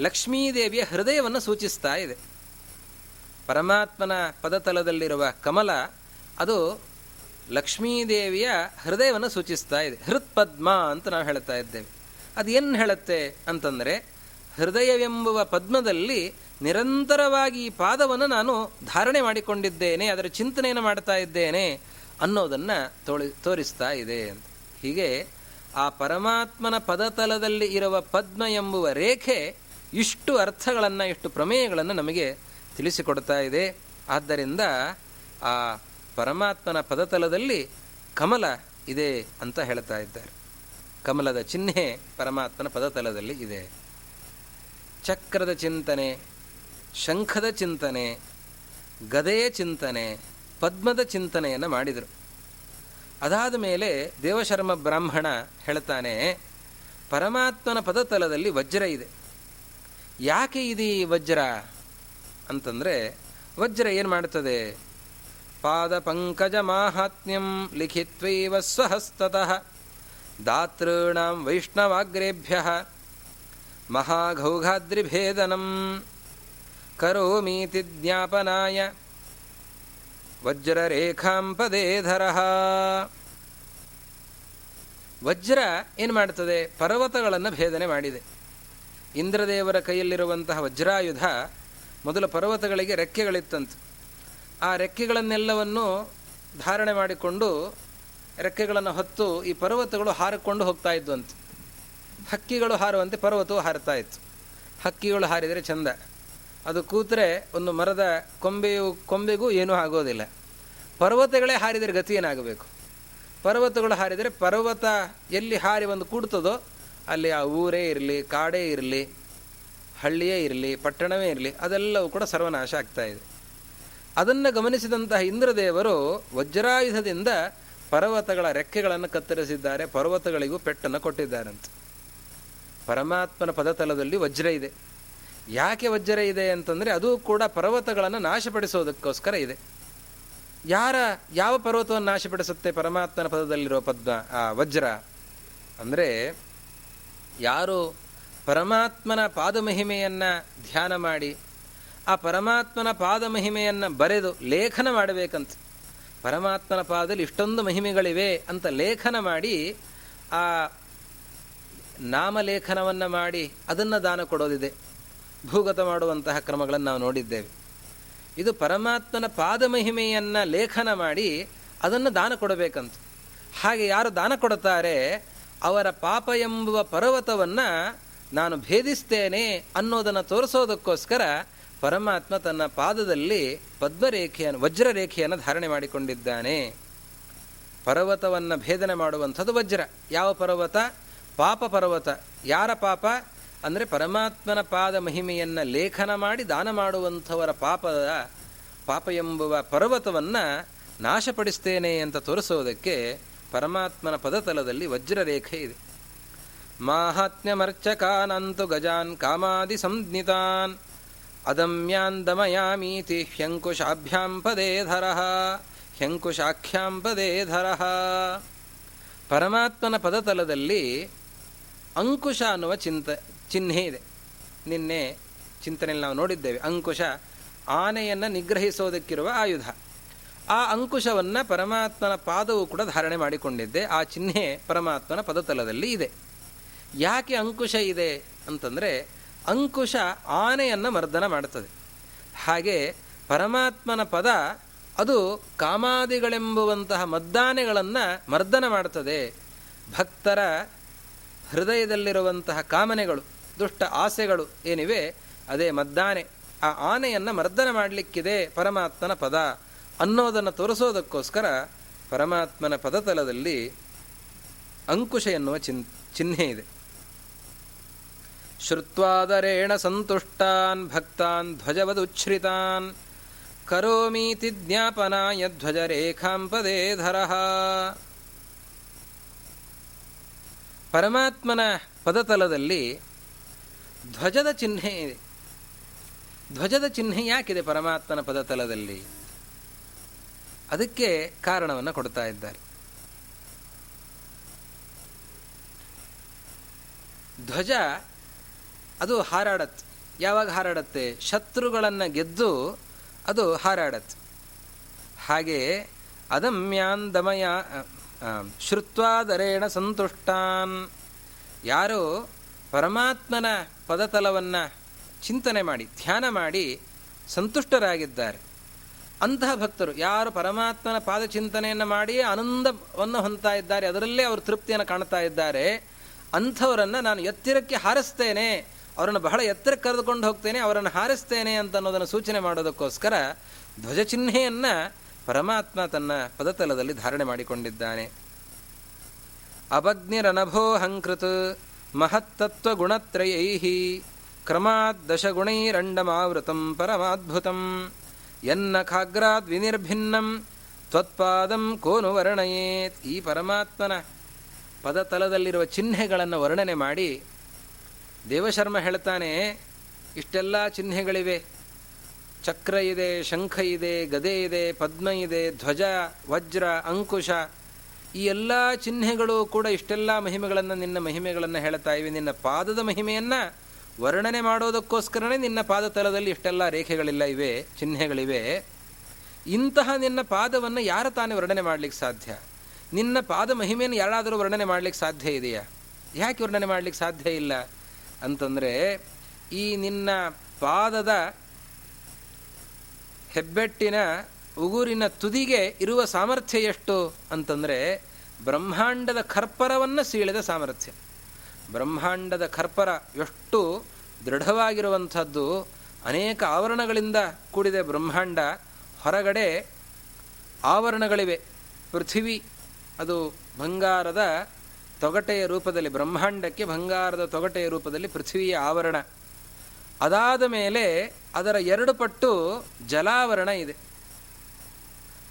ಲಕ್ಷ್ಮೀದೇವಿಯ ಹೃದಯವನ್ನು ಸೂಚಿಸ್ತಾ ಇದೆ. ಪರಮಾತ್ಮನ ಪದತಲದಲ್ಲಿರುವ ಕಮಲ ಅದು ಲಕ್ಷ್ಮೀದೇವಿಯ ಹೃದಯವನ್ನು ಸೂಚಿಸ್ತಾ ಇದೆ. ಹೃತ್ಪದ್ಮ ಅಂತ ನಾವು ಹೇಳ್ತಾ ಇದ್ದೇವೆ. ಅದು ಏನು ಹೇಳುತ್ತೆ ಅಂತಂದರೆ ಹೃದಯವೆಂಬುವ ಪದ್ಮದಲ್ಲಿ ನಿರಂತರವಾಗಿ ಈ ಪಾದವನ್ನು ನಾನು ಧಾರಣೆ ಮಾಡಿಕೊಂಡಿದ್ದೇನೆ, ಅದರ ಚಿಂತನೆಯನ್ನು ಮಾಡ್ತಾ ಇದ್ದೇನೆ ಅನ್ನೋದನ್ನು ತೋಳಿ, ತೋರಿಸ್ತಾ ಇದೆ ಅಂತ. ಹೀಗೆ ಆ ಪರಮಾತ್ಮನ ಪದತಲದಲ್ಲಿ ಇರುವ ಪದ್ಮ ಎಂಬುವ ರೇಖೆ ಇಷ್ಟು ಅರ್ಥಗಳನ್ನು, ಇಷ್ಟು ಪ್ರಮೇಯಗಳನ್ನು ನಮಗೆ ತಿಳಿಸಿಕೊಡ್ತಾ ಇದೆ. ಆದ್ದರಿಂದ ಆ ಪರಮಾತ್ಮನ ಪದತಲದಲ್ಲಿ ಕಮಲ ಇದೆ ಅಂತ ಹೇಳ್ತಾ ಇದ್ದಾರೆ. ಕಮಲದ ಚಿಹ್ನೆ ಪರಮಾತ್ಮನ ಪದತಲದಲ್ಲಿ ಇದೆ. ಚಕ್ರದ ಚಿಂತನೆ, ಶಂಖದ ಚಿಂತನೆ, ಗದೆಯ ಚಿಂತನೆ, ಪದ್ಮದ ಚಿಂತನೆಯನ್ನು ಮಾಡಿದರು. ಅದಾದ ಮೇಲೆ ದೇವಶರ್ಮ ಬ್ರಾಹ್ಮಣ ಹೇಳ್ತಾನೆ, ಪರಮಾತ್ಮನ ಪದತಲದಲ್ಲಿ ವಜ್ರ ಇದೆ. ಯಾಕೆ ಇದೆ ವಜ್ರ? ಅಂತಂದರೆ, ವಜ್ರ ಏನು ಮಾಡುತ್ತದೆ ಪಾದ ಪಂಕಜ ಮಾಹಾತ್ಮ್ಯಂ ಲಿಖಿತ್ವೈವ ಸ್ವಹಸ್ತತಃ ದಾತೃಣ ವೈಷ್ಣವಾಗ್ರೇಭ್ಯ ಮಹಾಘೌಘಾದ್ರಿಭೇದನಂ ಕರೋಮೀತಿ ಜ್ಞಾಪನಾಯ ವಜ್ರರೇಖಾಂ ಪದೇಧರ ವಜ್ರ ಏನು ಮಾಡ್ತದೆ? ಪರ್ವತಗಳನ್ನು ಭೇದನೆ ಮಾಡಿದೆ. ಇಂದ್ರದೇವರ ಕೈಯಲ್ಲಿರುವಂತಹ ವಜ್ರಾಯುಧ ಮೊದಲ ಪರ್ವತಗಳಿಗೆ ರೆಕ್ಕೆಗಳಿತ್ತಂತೆ. ಆ ರೆಕ್ಕೆಗಳನ್ನೆಲ್ಲವನ್ನು ಧಾರಣೆ ಮಾಡಿಕೊಂಡು ರೆಕ್ಕೆಗಳನ್ನು ಹೊತ್ತು ಈ ಪರ್ವತಗಳು ಹಾರಿಕೊಂಡು ಹೋಗ್ತಾ ಇದ್ವಂತೆ. ಹಕ್ಕಿಗಳು ಹಾರುವಂತೆ ಪರ್ವತವು ಹಾರುತ್ತಾ ಇತ್ತು. ಹಕ್ಕಿಗಳು ಹಾರಿದರೆ ಚಂದ. ಅದು ಕೂತರೆ ಒಂದು ಮರದ ಕೊಂಬೆಯು, ಕೊಂಬೆಗೂ ಏನೂ ಆಗೋದಿಲ್ಲ. ಪರ್ವತಗಳೇ ಹಾರಿದರೆ ಗತಿ ಏನಾಗಬೇಕು? ಪರ್ವತಗಳು ಹಾರಿದರೆ ಪರ್ವತ ಎಲ್ಲಿ ಹಾರಿ ಒಂದು ಕೂಡ್ತದೋ ಅಲ್ಲಿ ಆ ಊರೇ ಇರಲಿ, ಕಾಡೇ ಇರಲಿ, ಹಳ್ಳಿಯೇ ಇರಲಿ, ಪಟ್ಟಣವೇ ಇರಲಿ, ಅದೆಲ್ಲವೂ ಕೂಡ ಸರ್ವನಾಶ ಆಗ್ತಾ ಇದೆ. ಅದನ್ನು ಗಮನಿಸಿದಂತಹ ಇಂದ್ರದೇವರು ವಜ್ರಾಯುಧದಿಂದ ಪರ್ವತಗಳ ರೆಕ್ಕೆಗಳನ್ನು ಕತ್ತರಿಸಿದ್ದಾರೆ, ಪರ್ವತಗಳಿಗೂ ಪೆಟ್ಟನ್ನು ಕೊಟ್ಟಿದ್ದಾರಂತೆ. ಪರಮಾತ್ಮನ ಪದತಲದಲ್ಲಿ ವಜ್ರ ಇದೆ. ಯಾಕೆ ವಜ್ರ ಇದೆ ಅಂತಂದರೆ ಅದು ಕೂಡ ಪರ್ವತಗಳನ್ನು ನಾಶಪಡಿಸೋದಕ್ಕೋಸ್ಕರ ಇದೆ. ಯಾರ, ಯಾವ ಪರ್ವತವನ್ನು ನಾಶಪಡಿಸುತ್ತೆ ಪರಮಾತ್ಮನ ಪದದಲ್ಲಿರುವ ಪದ್ಮ, ಆ ವಜ್ರ? ಅಂದರೆ ಯಾರು ಪರಮಾತ್ಮನ ಪಾದಮಹಿಮೆಯನ್ನು ಧ್ಯಾನ ಮಾಡಿ, ಆ ಪರಮಾತ್ಮನ ಪಾದ ಮಹಿಮೆಯನ್ನು ಬರೆದು ಲೇಖನ ಮಾಡಬೇಕಂತ. ಪರಮಾತ್ಮನ ಪಾದದಲ್ಲಿ ಇಷ್ಟೊಂದು ಮಹಿಮೆಗಳಿವೆ ಅಂತ ಲೇಖನ ಮಾಡಿ, ಆ ನಾಮಲೇಖನವನ್ನು ಮಾಡಿ ಅದನ್ನು ದಾನ ಕೊಡೋದಿದೆ. ಭೂಗತ ಮಾಡುವಂತಹ ಕ್ರಮಗಳನ್ನು ನಾವು ನೋಡಿದ್ದೇವೆ. ಇದು ಪರಮಾತ್ಮನ ಪಾದ ಮಹಿಮೆಯನ್ನು ಲೇಖನ ಮಾಡಿ ಅದನ್ನು ದಾನ ಕೊಡಬೇಕಂತ. ಹಾಗೆ ಯಾರು ದಾನ ಕೊಡುತ್ತಾರೆ, ಅವರ ಪಾಪ ಎಂಬುವ ಪರ್ವತವನ್ನು ನಾನು ಭೇದಿಸ್ತೇನೆ ಅನ್ನೋದನ್ನು ತೋರಿಸೋದಕ್ಕೋಸ್ಕರ ಪರಮಾತ್ಮ ತನ್ನ ಪಾದದಲ್ಲಿ ಪದ್ಮರೇಖೆಯನ್ನು, ವಜ್ರರೇಖೆಯನ್ನು ಧಾರಣೆ ಮಾಡಿಕೊಂಡಿದ್ದಾನೆ. ಪರ್ವತವನ್ನು ಭೇದನೆ ಮಾಡುವಂಥದ್ದು ವಜ್ರ. ಯಾವ ಪರ್ವತ? ಪಾಪ ಪರ್ವತ. ಯಾರ ಪಾಪ? ಅಂದರೆ ಪರಮಾತ್ಮನ ಪಾದ ಮಹಿಮೆಯನ್ನು ಲೇಖನ ಮಾಡಿ ದಾನ ಮಾಡುವಂಥವರ ಪಾಪದ ಪಾಪ ಎಂಬುವ ಪರ್ವತವನ್ನು ನಾಶಪಡಿಸ್ತೇನೆ ಅಂತ ತೋರಿಸೋದಕ್ಕೆ ಪರಮಾತ್ಮನ ಪದತಲದಲ್ಲಿ ವಜ್ರರೇಖೆ ಇದೆ. ಮಾಹಾತ್ಮ್ಯಮರ್ಚಕಾನಂತು ಗಜಾನ್ ಕಾಮಾದಿ ಸಂಜ್ಞಿತಾನ್ ಅದಮ್ಯಾನ್ ದಮಯಾಮೀತಿ ಹ್ಯಂಕುಶಾಭ್ಯಾಂ ಪದೇಧರ ಹ್ಯಂಕುಶಾಖ್ಯಾಂ ಪದೇಧರ ಪರಮಾತ್ಮನ ಪದತಲದಲ್ಲಿ ಅಂಕುಶ ಅನ್ನುವ ಚಿಂತ ಚಿಹ್ನೆ ಇದೆ. ನಿನ್ನೆ ಚಿಂತನೆಯಲ್ಲಿ ನಾವು ನೋಡಿದ್ದೇವೆ. ಅಂಕುಶ ಆನೆಯನ್ನು ನಿಗ್ರಹಿಸೋದಕ್ಕಿರುವ ಆಯುಧ. ಆ ಅಂಕುಶವನ್ನು ಪರಮಾತ್ಮನ ಪಾದವು ಕೂಡ ಧಾರಣೆ ಮಾಡಿಕೊಂಡಿದ್ದೆ. ಆ ಚಿಹ್ನೆ ಪರಮಾತ್ಮನ ಪದತಲದಲ್ಲಿ ಇದೆ. ಯಾಕೆ ಅಂಕುಶ ಇದೆ ಅಂತಂದರೆ ಅಂಕುಶ ಆನೆಯನ್ನು ಮರ್ದನ ಮಾಡುತ್ತದೆ ಹಾಗೆ ಪರಮಾತ್ಮನ ಪದ ಅದು ಕಾಮಾದಿಗಳೆಂಬುವಂತಹ ಮದ್ದಾನೆಗಳನ್ನು ಮರ್ದನ ಮಾಡುತ್ತದೆ ಭಕ್ತರ ಹೃದಯದಲ್ಲಿರುವಂತಹ ಕಾಮನೆಗಳು. ದುಷ್ಟ ಆಸೆಗಳು ಏನಿವೆ, ಅದೇ ಮದ್ದಾನೆ. ಆ ಆನೆಯನ್ನು ಮರ್ದನ ಮಾಡಲಿಕ್ಕಿದೆ ಪರಮಾತ್ಮನ ಪದ. ಅನ್ನೋದನ್ನು ತೋರಿಸೋದಕ್ಕೋಸ್ಕರ ಪರಮಾತ್ಮನ ಪದತಲದಲ್ಲಿ ಅಂಕುಶ ಎನ್ನುವ ಚಿನ್, ಚಿಹ್ನೆ ಇದೆ. ಶ್ರುತ್ವಾದರೇಣ ಸಂತುಷ್ಟಾನ್, ಭಕ್ತಾನ್, ಧ್ವಜವದುಚ್ಛ್ರಿತಾನ್. ಕರೋಮೀತಿ ಜ್ಞಾಪನಾಯ ಧ್ವಜರೇಖಾಂ ಪದೇ ಧರಃ. ಪರಮಾತ್ಮನ ಪದತಲದಲ್ಲಿ ಧ್ವಜದ ಚಿಹ್ನೆ ಇದೆ. ಧ್ವಜದ ಚಿಹ್ನೆ ಯಾಕಿದೆ ಪರಮಾತ್ಮನ ಪದತಲದಲ್ಲಿ? ಅದಕ್ಕೆ ಕಾರಣವನ್ನು ಕೊಡ್ತಾ ಇದ್ದಾರೆ. ಧ್ವಜ, ಅದು ಹಾರಾಡತ್ ಯಾವಾಗ ಹಾರಾಡತ್ತೆ? ಶತ್ರುಗಳನ್ನು ಗೆದ್ದು ಅದು ಹಾರಾಡತ್ ಹಾಗೆ ಅದಮ್ಯಾನ್ ದಮಯ ಶ್ರುತ್ವಾದರೇಣ ಸಂತುಷ್ಟಾನ್. ಯಾರು ಪರಮಾತ್ಮನ ಪದತಲವನ್ನು ಚಿಂತನೆ ಮಾಡಿ, ಧ್ಯಾನ ಮಾಡಿ ಸಂತುಷ್ಟರಾಗಿದ್ದಾರೆ. ಅಂತಹ ಭಕ್ತರು ಯಾರು ಪರಮಾತ್ಮನ ಪಾದಚಿಂತನೆಯನ್ನು ಮಾಡಿ ಆನಂದವನ್ನು ಹೊಂತಾ ಇದ್ದಾರೆ, ಅದರಲ್ಲೇ ಅವರು ತೃಪ್ತಿಯನ್ನು ಕಾಣ್ತಾ ಇದ್ದಾರೆ, ಅಂಥವರನ್ನು ನಾನು ಎತ್ತಿರಕ್ಕೆ ಹಾರಿಸ್ತೇನೆ, ಅವರನ್ನು ಬಹಳ ಎತ್ತರಕ್ಕೆ ಕರೆದುಕೊಂಡು ಹೋಗ್ತೇನೆ, ಅವರನ್ನು ಹಾರಿಸ್ತೇನೆ ಅಂತ ಅನ್ನೋದನ್ನು ಸೂಚನೆ ಮಾಡೋದಕ್ಕೋಸ್ಕರ ಧ್ವಜಚಿಹ್ನೆಯನ್ನು ಪರಮಾತ್ಮ ತನ್ನ ಪದತಲದಲ್ಲಿ ಧಾರಣೆ ಮಾಡಿಕೊಂಡಿದ್ದಾನೆ. ಹಂಕೃತ್. ದಶಗುಣೈರಂಡಮಾವೃತಂ ಪರಮಾದ್ಭುತಂ. ಎನ್ನ ಖಾಗ್ರಾದ್ ವಿನಿರ್ಭಿನ್ನಂ, ತ್ವತ್ಪಾದಂ ಕೋನು ವರ್ಣಯೇತ್. ಈ ಪರಮಾತ್ಮನ ಪದತಲದಲ್ಲಿರುವ ಚಿಹ್ನೆಗಳನ್ನು ವರ್ಣನೆ ಮಾಡಿ ದೇವಶರ್ಮ ಹೇಳ್ತಾನೆ, ಇಷ್ಟೆಲ್ಲ ಚಿಹ್ನೆಗಳಿವೆ. ಚಕ್ರ ಇದೆ, ಶಂಖ ಇದೆ, ಗದೆ ಇದೆ, ಪದ್ಮ ಇದೆ, ಧ್ವಜ, ವಜ್ರ, ಅಂಕುಶ. ಈ ಎಲ್ಲ ಚಿಹ್ನೆಗಳು ಕೂಡ ಇಷ್ಟೆಲ್ಲ ಮಹಿಮೆಗಳನ್ನು ನಿನ್ನ ಮಹಿಮೆಗಳನ್ನು ಹೇಳ್ತಾ ಇವೆ. ನಿನ್ನ ಪಾದದ ಮಹಿಮೆಯನ್ನು ವರ್ಣನೆ ಮಾಡೋದಕ್ಕೋಸ್ಕರನೇ ನಿನ್ನ ಪಾದ ತಲದಲ್ಲಿ ಇಷ್ಟೆಲ್ಲ ರೇಖೆಗಳಿಲ್ಲ ಇವೆ, ಚಿಹ್ನೆಗಳಿವೆ. ಇಂತಹ ನಿನ್ನ ಪಾದವನ್ನು ಯಾರು ತಾನೇ ವರ್ಣನೆ ಮಾಡಲಿಕ್ಕೆ ಸಾಧ್ಯ? ನಿನ್ನ ಪಾದ ಮಹಿಮೆಯನ್ನು ಯಾರಾದರೂ ವರ್ಣನೆ ಮಾಡಲಿಕ್ಕೆ ಸಾಧ್ಯ ಇದೆಯಾ? ಯಾಕೆ ವರ್ಣನೆ ಮಾಡಲಿಕ್ಕೆ ಸಾಧ್ಯ ಇಲ್ಲ ಅಂತಂದರೆ ಈ ನಿನ್ನ ಪಾದದ ಹೆಬ್ಬೆಟ್ಟಿನ ಉಗುರಿನ ತುದಿಗೆ ಇರುವ ಸಾಮರ್ಥ್ಯ ಎಷ್ಟು ಅಂತಂದರೆ ಬ್ರಹ್ಮಾಂಡದ ಕರ್ಪರವನ್ನು ಸೀಳಿದ ಸಾಮರ್ಥ್ಯ. ಬ್ರಹ್ಮಾಂಡದ ಖರ್ಪರ ಎಷ್ಟು ದೃಢವಾಗಿರುವಂಥದ್ದು, ಅನೇಕ ಆವರಣಗಳಿಂದ ಕೂಡಿದೆ ಬ್ರಹ್ಮಾಂಡ, ಹೊರಗಡೆ ಆವರಣಗಳಿವೆ. ಪೃಥಿವಿ, ಅದು ಬಂಗಾರದ ತೊಗಟೆಯ ರೂಪದಲ್ಲಿ, ಬ್ರಹ್ಮಾಂಡಕ್ಕೆ ಬಂಗಾರದ ತೊಗಟೆಯ ರೂಪದಲ್ಲಿ ಪೃಥ್ವಿಯ ಆವರಣ. ಅದಾದ ಮೇಲೆ ಅದರ ಎರಡು ಪಟ್ಟು ಜಲಾವರಣ ಇದೆ.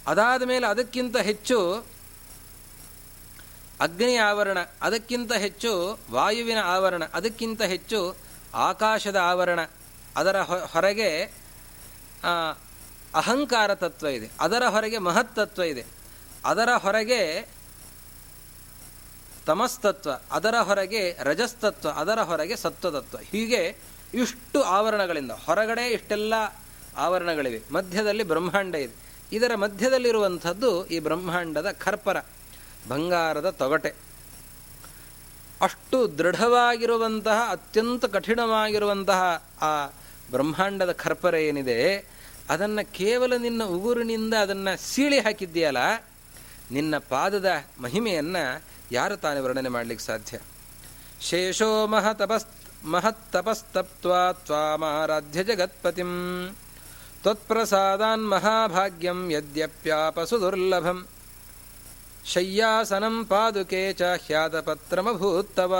ಅದಾದ ಮೇಲೆ ಅದಕ್ಕಿಂತ ಹೆಚ್ಚು ಅಗ್ನಿ ಆವರಣ, ಅದಕ್ಕಿಂತ ಹೆಚ್ಚು ವಾಯುವಿನ ಆವರಣ, ಅದಕ್ಕಿಂತ ಹೆಚ್ಚು ಆಕಾಶದ ಆವರಣ, ಅದರ ಹೊರಗೆ ಅಹಂಕಾರ ತತ್ವ ಇದೆ. ಅದರ ಹೊರಗೆ ಮಹತ್ತತ್ವ ಇದೆ. ಅದರ ಹೊರಗೆ ತಮಸ್ತತ್ವ, ಅದರ ಹೊರಗೆ ರಜಸ್ತತ್ವ, ಅದರ ಹೊರಗೆ ಸತ್ವತತ್ವ. ಹೀಗೆ ಇಷ್ಟು ಆವರಣಗಳಿಂದ, ಹೊರಗಡೆ ಇಷ್ಟೆಲ್ಲ ಆವರಣಗಳಿವೆ. ಮಧ್ಯದಲ್ಲಿ ಬ್ರಹ್ಮಾಂಡ ಇದೆ. ಇದರ ಮಧ್ಯದಲ್ಲಿರುವಂಥದ್ದು ಈ ಬ್ರಹ್ಮಾಂಡದ ಖರ್ಪರ, ಬಂಗಾರದ ತೊಗಟೆ. ಅಷ್ಟು ದೃಢವಾಗಿರುವಂತಹ, ಅತ್ಯಂತ ಕಠಿಣವಾಗಿರುವಂತಹ ಆ ಬ್ರಹ್ಮಾಂಡದ ಖರ್ಪರ ಏನಿದೆ, ಅದನ್ನು ಕೇವಲ ನಿನ್ನ ಉಗುರಿನಿಂದ ಅದನ್ನು ಸೀಳಿ ಹಾಕಿದ್ದೀಯಲ್ಲ, ನಿನ್ನ ಪಾದದ ಮಹಿಮೆಯನ್ನು ಯಾರು ತಾನೇ ವರ್ಣನೆ ಮಾಡಲಿಕ್ಕೆ ಸಾಧ್ಯ? ಶೇಷೋ ಮಹತಪಸ್ ಮಹತ್ತಪಸ್ತಪ್ವಾ ತ್ವಾಮಾರಾಧ್ಯ ಜಗತ್ಪತಿಂ. ತ್ವತ್ಪ್ರಸಾದಾನ್ ಮಹಾಭಾಗ್ಯಂ ಯದ್ಯಪ್ಯಾಪಸು ದುರ್ಲಭಂ ಶಯ್ಯಾಸನಂ ಪಾದುಕೆ ಚ ಹ್ಯಾತಪತ್ರಮಭೂತ್ತವ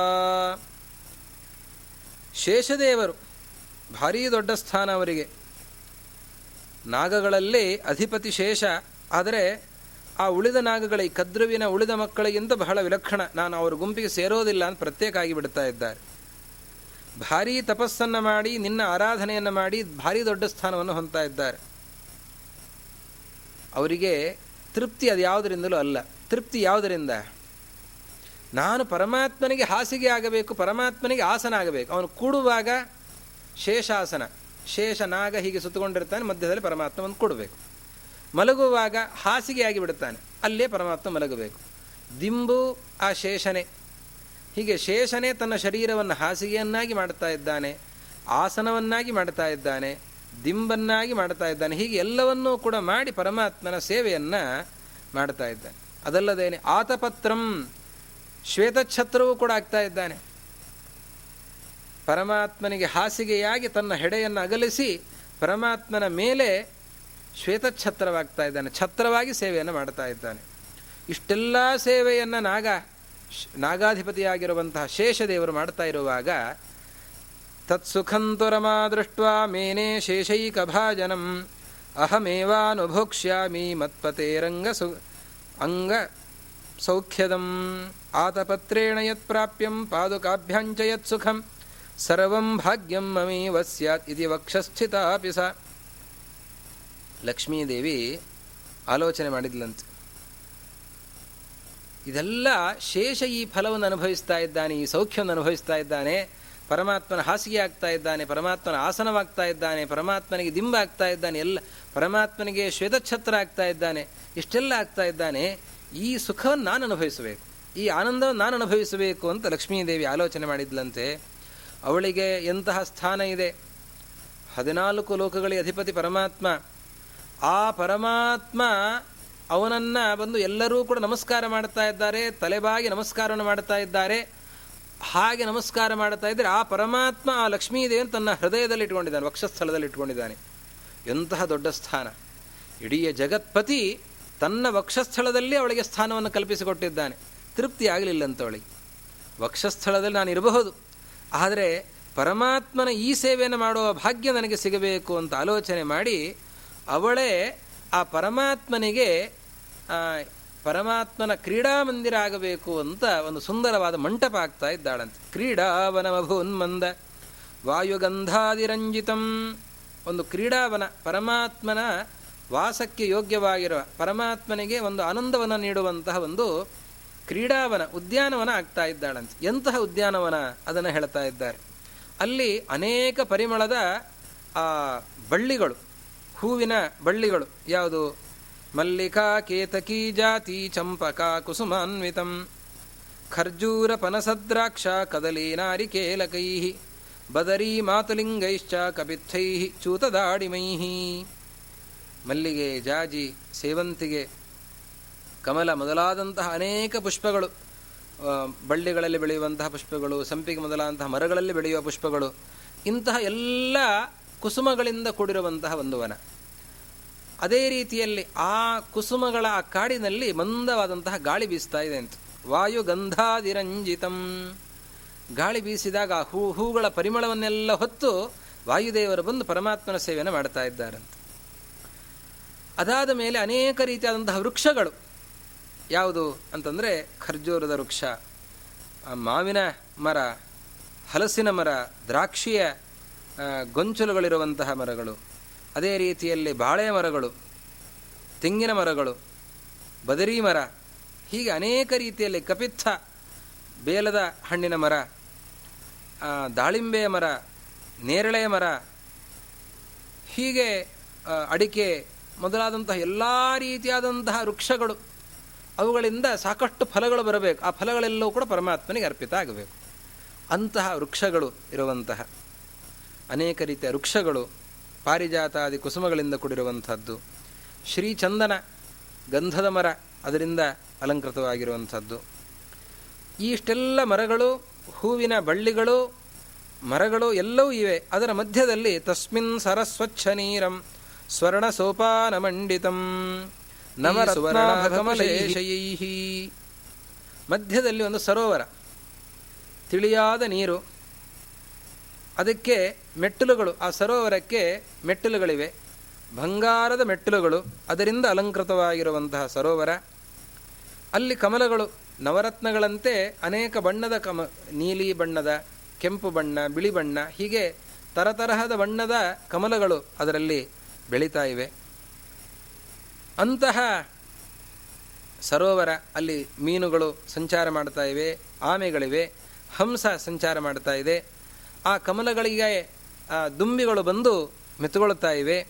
ಶೇಷದೇವರು, ಭಾರೀ ದೊಡ್ಡ ಸ್ಥಾನ ಅವರಿಗೆ. ನಾಗಗಳಲ್ಲಿ ಅಧಿಪತಿ ಶೇಷ, ಆದರೆ ಆ ಉಳಿದ ನಾಗಗಳ ಕದ್ರುವಿನ ಉಳಿದ ಮಕ್ಕಳಿಗಿಂತ ಬಹಳ ವಿಲಕ್ಷಣ. ನಾನು ಅವರ ಗುಂಪಿಗೆ ಸೇರೋದಿಲ್ಲ ಅಂತ ಪ್ರತ್ಯೇಕ ಆಗಿ ಬಿಡ್ತಾ ಇದ್ದಾರೆ. ಭಾರೀ ತಪಸ್ಸನ್ನು ಮಾಡಿ, ನಿನ್ನ ಆರಾಧನೆಯನ್ನು ಮಾಡಿ ಭಾರೀ ದೊಡ್ಡ ಸ್ಥಾನವನ್ನು ಹೊಂದ್ತಾ ಇದ್ದಾರೆ. ಅವರಿಗೆ ತೃಪ್ತಿ ಅದು ಯಾವುದರಿಂದಲೂ ಅಲ್ಲ. ತೃಪ್ತಿ ಯಾವುದರಿಂದ? ನಾನು ಪರಮಾತ್ಮನಿಗೆ ಹಾಸಿಗೆ ಆಗಬೇಕು, ಪರಮಾತ್ಮನಿಗೆ ಆಸನ ಆಗಬೇಕು. ಅವನು ಕೂಡುವಾಗ ಶೇಷಾಸನ ಶೇಷ ನಾಗ ಹೀಗೆ ಸುತ್ತಕೊಂಡಿರ್ತಾನೆ, ಮಧ್ಯದಲ್ಲಿ ಪರಮಾತ್ಮ ಒಂದು ಕೊಡಬೇಕು. ಮಲಗುವಾಗ ಹಾಸಿಗೆ ಆಗಿ ಬಿಡುತ್ತಾನೆ ಅಲ್ಲೇ ಪರಮಾತ್ಮ ಮಲಗಬೇಕು. ದಿಂಬು ಆ ಶೇಷನೇ. ಹೀಗೆ ಶೇಷನೇ ತನ್ನ ಶರೀರವನ್ನು ಹಾಸಿಗೆಯನ್ನಾಗಿ ಮಾಡ್ತಾ ಇದ್ದಾನೆ, ಆಸನವನ್ನಾಗಿ ಮಾಡ್ತಾ ಇದ್ದಾನೆ, ದಿಂಬನ್ನಾಗಿ ಮಾಡ್ತಾ ಇದ್ದಾನೆ, ಹೀಗೆ ಎಲ್ಲವನ್ನೂ ಕೂಡ ಮಾಡಿ ಪರಮಾತ್ಮನ ಸೇವೆಯನ್ನು ಮಾಡ್ತಾ ಇದ್ದಾನೆ. ಅದಲ್ಲದೇನೆ ಆತಪತ್ರಂ ಶ್ವೇತಛತ್ರವೂ ಕೂಡ ಆಗ್ತಾ ಇದ್ದಾನೆ. ಪರಮಾತ್ಮನಿಗೆ ಹಾಸಿಗೆಯಾಗಿ ತನ್ನ ಹೆಡೆಯನ್ನು ಅಗಲಿಸಿ ಪರಮಾತ್ಮನ ಮೇಲೆ ಶ್ವೇತಛತ್ರವಾಗ್ತಾ ಇದ್ದಾನೆ, ಛತ್ರವಾಗಿ ಸೇವೆಯನ್ನು ಮಾಡ್ತಾ ಇದ್ದಾನೆ. ಇಷ್ಟೆಲ್ಲ ಸೇವೆಯನ್ನು ನಾಗ ನಾಗಾಧಿಪತಿಯಾಗಿರುವಂತಹ ಶೇಷದೇವರು ಮಾಡ್ತಾ ಇರುವಾಗ ತತ್ಸುಖಂತುರಮಾ ದೃಷ್ಟ ಮೇನೆ ಶೇಷೈಕಭಾಜನಂ, ಅಹಮೇವಾನುಭೋಕ್ಷ್ಯಾಮಿ ಮತ್ಪತೇರಂಗ ಸು ಅಂಗ ಸೌಖ್ಯದಂ, ಆತಪತ್ರೇಣ ಯತ್ ಪ್ರಾಪ್ಯಂ ಪಾದುಕಾಭ್ಯಾಂಚ ಯತ್ ಸುಖಂ, ಸರ್ವಂ ಭಾಗ್ಯಂ ಮಮೇವ ಸ್ಯಾತ್ ಇತಿ ವಕ್ಷಸ್ಥಿತಾಪಿ ಸ. ಲಕ್ಷ್ಮೀದೇವಿ ಆಲೋಚನೆ ಮಾಡಿದ್ಲಂತೆ. ಇದೆಲ್ಲ ಶೇಷ ಈ ಫಲವನ್ನು ಅನುಭವಿಸ್ತಾ ಇದ್ದಾನೆ, ಈ ಸೌಖ್ಯವನ್ನು ಅನುಭವಿಸ್ತಾ ಇದ್ದಾನೆ, ಪರಮಾತ್ಮನ ಹಾಸಿಗೆ ಆಗ್ತಾ ಇದ್ದಾನೆ, ಪರಮಾತ್ಮನ ಆಸನವಾಗ್ತಾ ಇದ್ದಾನೆ, ಪರಮಾತ್ಮನಿಗೆ ದಿಂಬ ಆಗ್ತಾ ಇದ್ದಾನೆ, ಎಲ್ಲ ಪರಮಾತ್ಮನಿಗೆ ಶ್ವೇತಛತ್ರ ಆಗ್ತಾ ಇದ್ದಾನೆ, ಇಷ್ಟೆಲ್ಲ ಆಗ್ತಾ ಇದ್ದಾನೆ. ಈ ಸುಖವನ್ನು ನಾನು ಅನುಭವಿಸಬೇಕು, ಈ ಆನಂದವನ್ನು ನಾನು ಅನುಭವಿಸಬೇಕು ಅಂತ ಲಕ್ಷ್ಮೀದೇವಿ ಆಲೋಚನೆ ಮಾಡಿದ್ಲಂತೆ. ಅವಳಿಗೆ ಎಂತಹ ಸ್ಥಾನ ಇದೆ? ಹದಿನಾಲ್ಕು ಲೋಕಗಳಿಗೆ ಅಧಿಪತಿ ಪರಮಾತ್ಮ. ಆ ಪರಮಾತ್ಮ ಅವನನ್ನ ಬಂದು ಎಲ್ಲರೂ ಕೂಡ ನಮಸ್ಕಾರ ಮಾಡ್ತಾ ಇದ್ದಾರೆ, ತಲೆಬಾಗಿ ನಮಸ್ಕಾರವನ್ನು ಮಾಡ್ತಾ ಇದ್ದಾರೆ. ಹಾಗೆ ನಮಸ್ಕಾರ ಮಾಡ್ತಾ ಇದ್ದರೆ ಆ ಪರಮಾತ್ಮ, ಆ ಲಕ್ಷ್ಮೀದೇವಿಯನ್ನು ತನ್ನ ಹೃದಯದಲ್ಲಿ ಇಟ್ಕೊಂಡಿದ್ದಾನೆ ವಕ್ಷಸ್ಥಳದಲ್ಲಿ ಇಟ್ಕೊಂಡಿದ್ದಾನೆ ಎಂತಹ ದೊಡ್ಡ ಸ್ಥಾನ. ಇಡೀ ಜಗತ್ಪತಿ ತನ್ನ ವಕ್ಷಸ್ಥಳದಲ್ಲಿ ಅವಳಿಗೆ ಸ್ಥಾನವನ್ನು ಕಲ್ಪಿಸಿಕೊಟ್ಟಿದ್ದಾನೆ. ತೃಪ್ತಿ ಆಗಲಿಲ್ಲ ಅಂತ ಅವಳಿಗೆ ವಕ್ಷಸ್ಥಳದಲ್ಲಿ ನಾನು ಇರಬಹುದು. ಆದರೆ ಪರಮಾತ್ಮನ ಈ ಸೇವೆಯನ್ನು ಮಾಡುವ ಭಾಗ್ಯ ನನಗೆ ಸಿಗಬೇಕು ಅಂತ ಆಲೋಚನೆ ಮಾಡಿ ಅವಳೇ ಆ ಪರಮಾತ್ಮನಿಗೆ ಪರಮಾತ್ಮನ ಕ್ರೀಡಾ ಮಂದಿರ ಆಗಬೇಕು ಅಂತ ಒಂದು ಸುಂದರವಾದ ಮಂಟಪ ಆಗ್ತಾ ಇದ್ದಾಳಂತೆ. ಕ್ರೀಡಾವನಮಭೂನ್ಮಂದ ವಾಯುಗಂಧಾದಿರಂಜಿತಂ. ಒಂದು ಕ್ರೀಡಾವನ ಪರಮಾತ್ಮನ ವಾಸಕ್ಕೆ ಯೋಗ್ಯವಾಗಿರುವ, ಪರಮಾತ್ಮನಿಗೆ ಒಂದು ಆನಂದವನ್ನು ನೀಡುವಂತಹ ಒಂದು ಕ್ರೀಡಾವನ ಉದ್ಯಾನವನ ಆಗ್ತಾ ಇದ್ದಾಳಂತೆ. ಎಂತಹ ಉದ್ಯಾನವನ? ಅದನ್ನು ಹೇಳ್ತಾ ಇದ್ದಾರೆ. ಅಲ್ಲಿ ಅನೇಕ ಪರಿಮಳದ ಬಳ್ಳಿಗಳು, ಹೂವಿನ ಬಳ್ಳಿಗಳು, ಯಾವುದು? ಮಲ್ಲಿಕಾ ಕೇತಕಿ ಜಾತಿ ಚಂಪಕ ಕುಸುಮಾನ್ವಿತಂ. ಖರ್ಜೂರ ಪನಸದ್ರಾಕ್ಷ ಕದಲಿ ನಾರಿಕೇಲಕೈ ಬದರಿ ಮಾತುಲಿಂಗೈಶ್ಚ ಕಪಿತ್ಥೈ ಚೂತದಾಡಿಮೈ ಮಲ್ಲಿಗೆ ಜಾಜಿ ಸೇವಂತಿಗೆ ಕಮಲ ಮೊದಲಾದಂತಹ ಅನೇಕ ಪುಷ್ಪಗಳು ಬಳ್ಳಿಗಳಲ್ಲಿ ಬೆಳೆಯುವಂತಹ ಪುಷ್ಪಗಳು, ಸಂಪಿಗೆ ಮೊದಲಾದಂತಹ ಮರಗಳಲ್ಲಿ ಬೆಳೆಯುವ ಪುಷ್ಪಗಳು, ಇಂತಹ ಎಲ್ಲ ಕುಸುಮಗಳಿಂದ ಕೂಡಿರುವಂತಹ ಒಂದು ವನ. ಅದೇ ರೀತಿಯಲ್ಲಿ ಆ ಕುಸುಮಗಳ ಕಾಡಿನಲ್ಲಿ ಮಂದವಾದಂತಹ ಗಾಳಿ ಬೀಸ್ತಾ ಇದೆ ಅಂತ. ವಾಯುಗಂಧಾದಿರಂಜಿತಂ. ಗಾಳಿ ಬೀಸಿದಾಗ ಆ ಹೂ, ಹೂಗಳ ಪರಿಮಳವನ್ನೆಲ್ಲ ಹೊತ್ತು ವಾಯುದೇವರು ಬಂದು ಪರಮಾತ್ಮನ ಸೇವೆಯನ್ನು ಮಾಡ್ತಾ ಇದ್ದಾರಂತೆ. ಅದಾದ ಮೇಲೆ ಅನೇಕ ರೀತಿಯಾದಂತಹ ವೃಕ್ಷಗಳು. ಯಾವುದು ಅಂತಂದರೆ ಖರ್ಜೂರದ ವೃಕ್ಷ ಮಾವಿನ ಮರ, ಹಲಸಿನ ಮರ, ದ್ರಾಕ್ಷಿಯ ಗೊಂಚಲುಗಳಿರುವಂತಹ ಮರಗಳು. ಅದೇ ರೀತಿಯಲ್ಲಿ ಬಾಳೆ ಮರಗಳು, ತೆಂಗಿನ ಮರಗಳು, ಬದರಿ ಮರ, ಹೀಗೆ ಅನೇಕ ರೀತಿಯಲ್ಲಿ ಕಪಿತ್ಥ ಬೇಲದ ಹಣ್ಣಿನ ಮರ ದಾಳಿಂಬೆಯ ಮರ, ನೇರಳೆ ಮರ, ಹೀಗೆ ಅಡಿಕೆ ಮೊದಲಾದಂತಹ ಎಲ್ಲ ರೀತಿಯಾದಂತಹ ವೃಕ್ಷಗಳು, ಅವುಗಳಿಂದ ಸಾಕಷ್ಟು ಫಲಗಳು ಬರಬೇಕು. ಆ ಫಲಗಳೆಲ್ಲವೂ ಕೂಡ ಪರಮಾತ್ಮನಿಗೆ ಅರ್ಪಿತ ಆಗಬೇಕು. ಅಂತಹ ವೃಕ್ಷಗಳು ಇರುವಂತಹ ಅನೇಕ ರೀತಿಯ ವೃಕ್ಷಗಳು ಪಾರಿಜಾತಾದಿ ಕುಸುಮಗಳಿಂದ ಕೂಡಿರುವಂಥದ್ದು. ಶ್ರೀಚಂದನ ಗಂಧದ ಮರ ಅದರಿಂದ ಅಲಂಕೃತವಾಗಿರುವಂಥದ್ದು. ಇಷ್ಟೆಲ್ಲ ಮರಗಳು ಹೂವಿನ ಬಳ್ಳಿಗಳು ಮರಗಳು ಎಲ್ಲವೂ ಇವೆ. ಅದರ ಮಧ್ಯದಲ್ಲಿ ತಸ್ಮಿನ್ ಸರಸ್ವಚ್ಛ ನೀರಂ ಸ್ವರ್ಣ ಸೋಪಾನ ಮಂಡಿತಂ ಮಧ್ಯದಲ್ಲಿ ಒಂದು ಸರೋವರ ತಿಳಿಯಾದ ನೀರು. ಅದಕ್ಕೆ ಮೆಟ್ಟಲುಗಳು, ಆ ಸರೋವರಕ್ಕೆ ಮೆಟ್ಟಲುಗಳಿವೆ. ಬಂಗಾರದ ಮೆಟ್ಟಲುಗಳು, ಅದರಿಂದ ಅಲಂಕೃತವಾಗಿರುವಂತಹ ಸರೋವರ. ಅಲ್ಲಿ ಕಮಲಗಳು, ನವರತ್ನಗಳಂತೆ ಅನೇಕ ಬಣ್ಣದ ಕಮ, ನೀಲಿ ಬಣ್ಣದ, ಕೆಂಪು ಬಣ್ಣ, ಬಿಳಿ ಬಣ್ಣ, ಹೀಗೆ ತರತರಹದ ಬಣ್ಣದ ಕಮಲಗಳು ಅದರಲ್ಲಿ ಬೆಳೀತಾ ಇವೆ. ಅಂತಹ ಸರೋವರ ಅಲ್ಲಿ ಮೀನುಗಳು ಸಂಚಾರ ಮಾಡ್ತಾ ಇವೆ, ಆಮೆಗಳಿವೆ, ಹಂಸ ಸಂಚಾರ ಮಾಡ್ತಾ ಇದೆ. ಆ ಕಮಲಗಳಿಗೆ ದುಂಬಿಗಳು ಬಂದು ಮೆತ್ತುಗೊಳ್ತಾ ಇವೆ.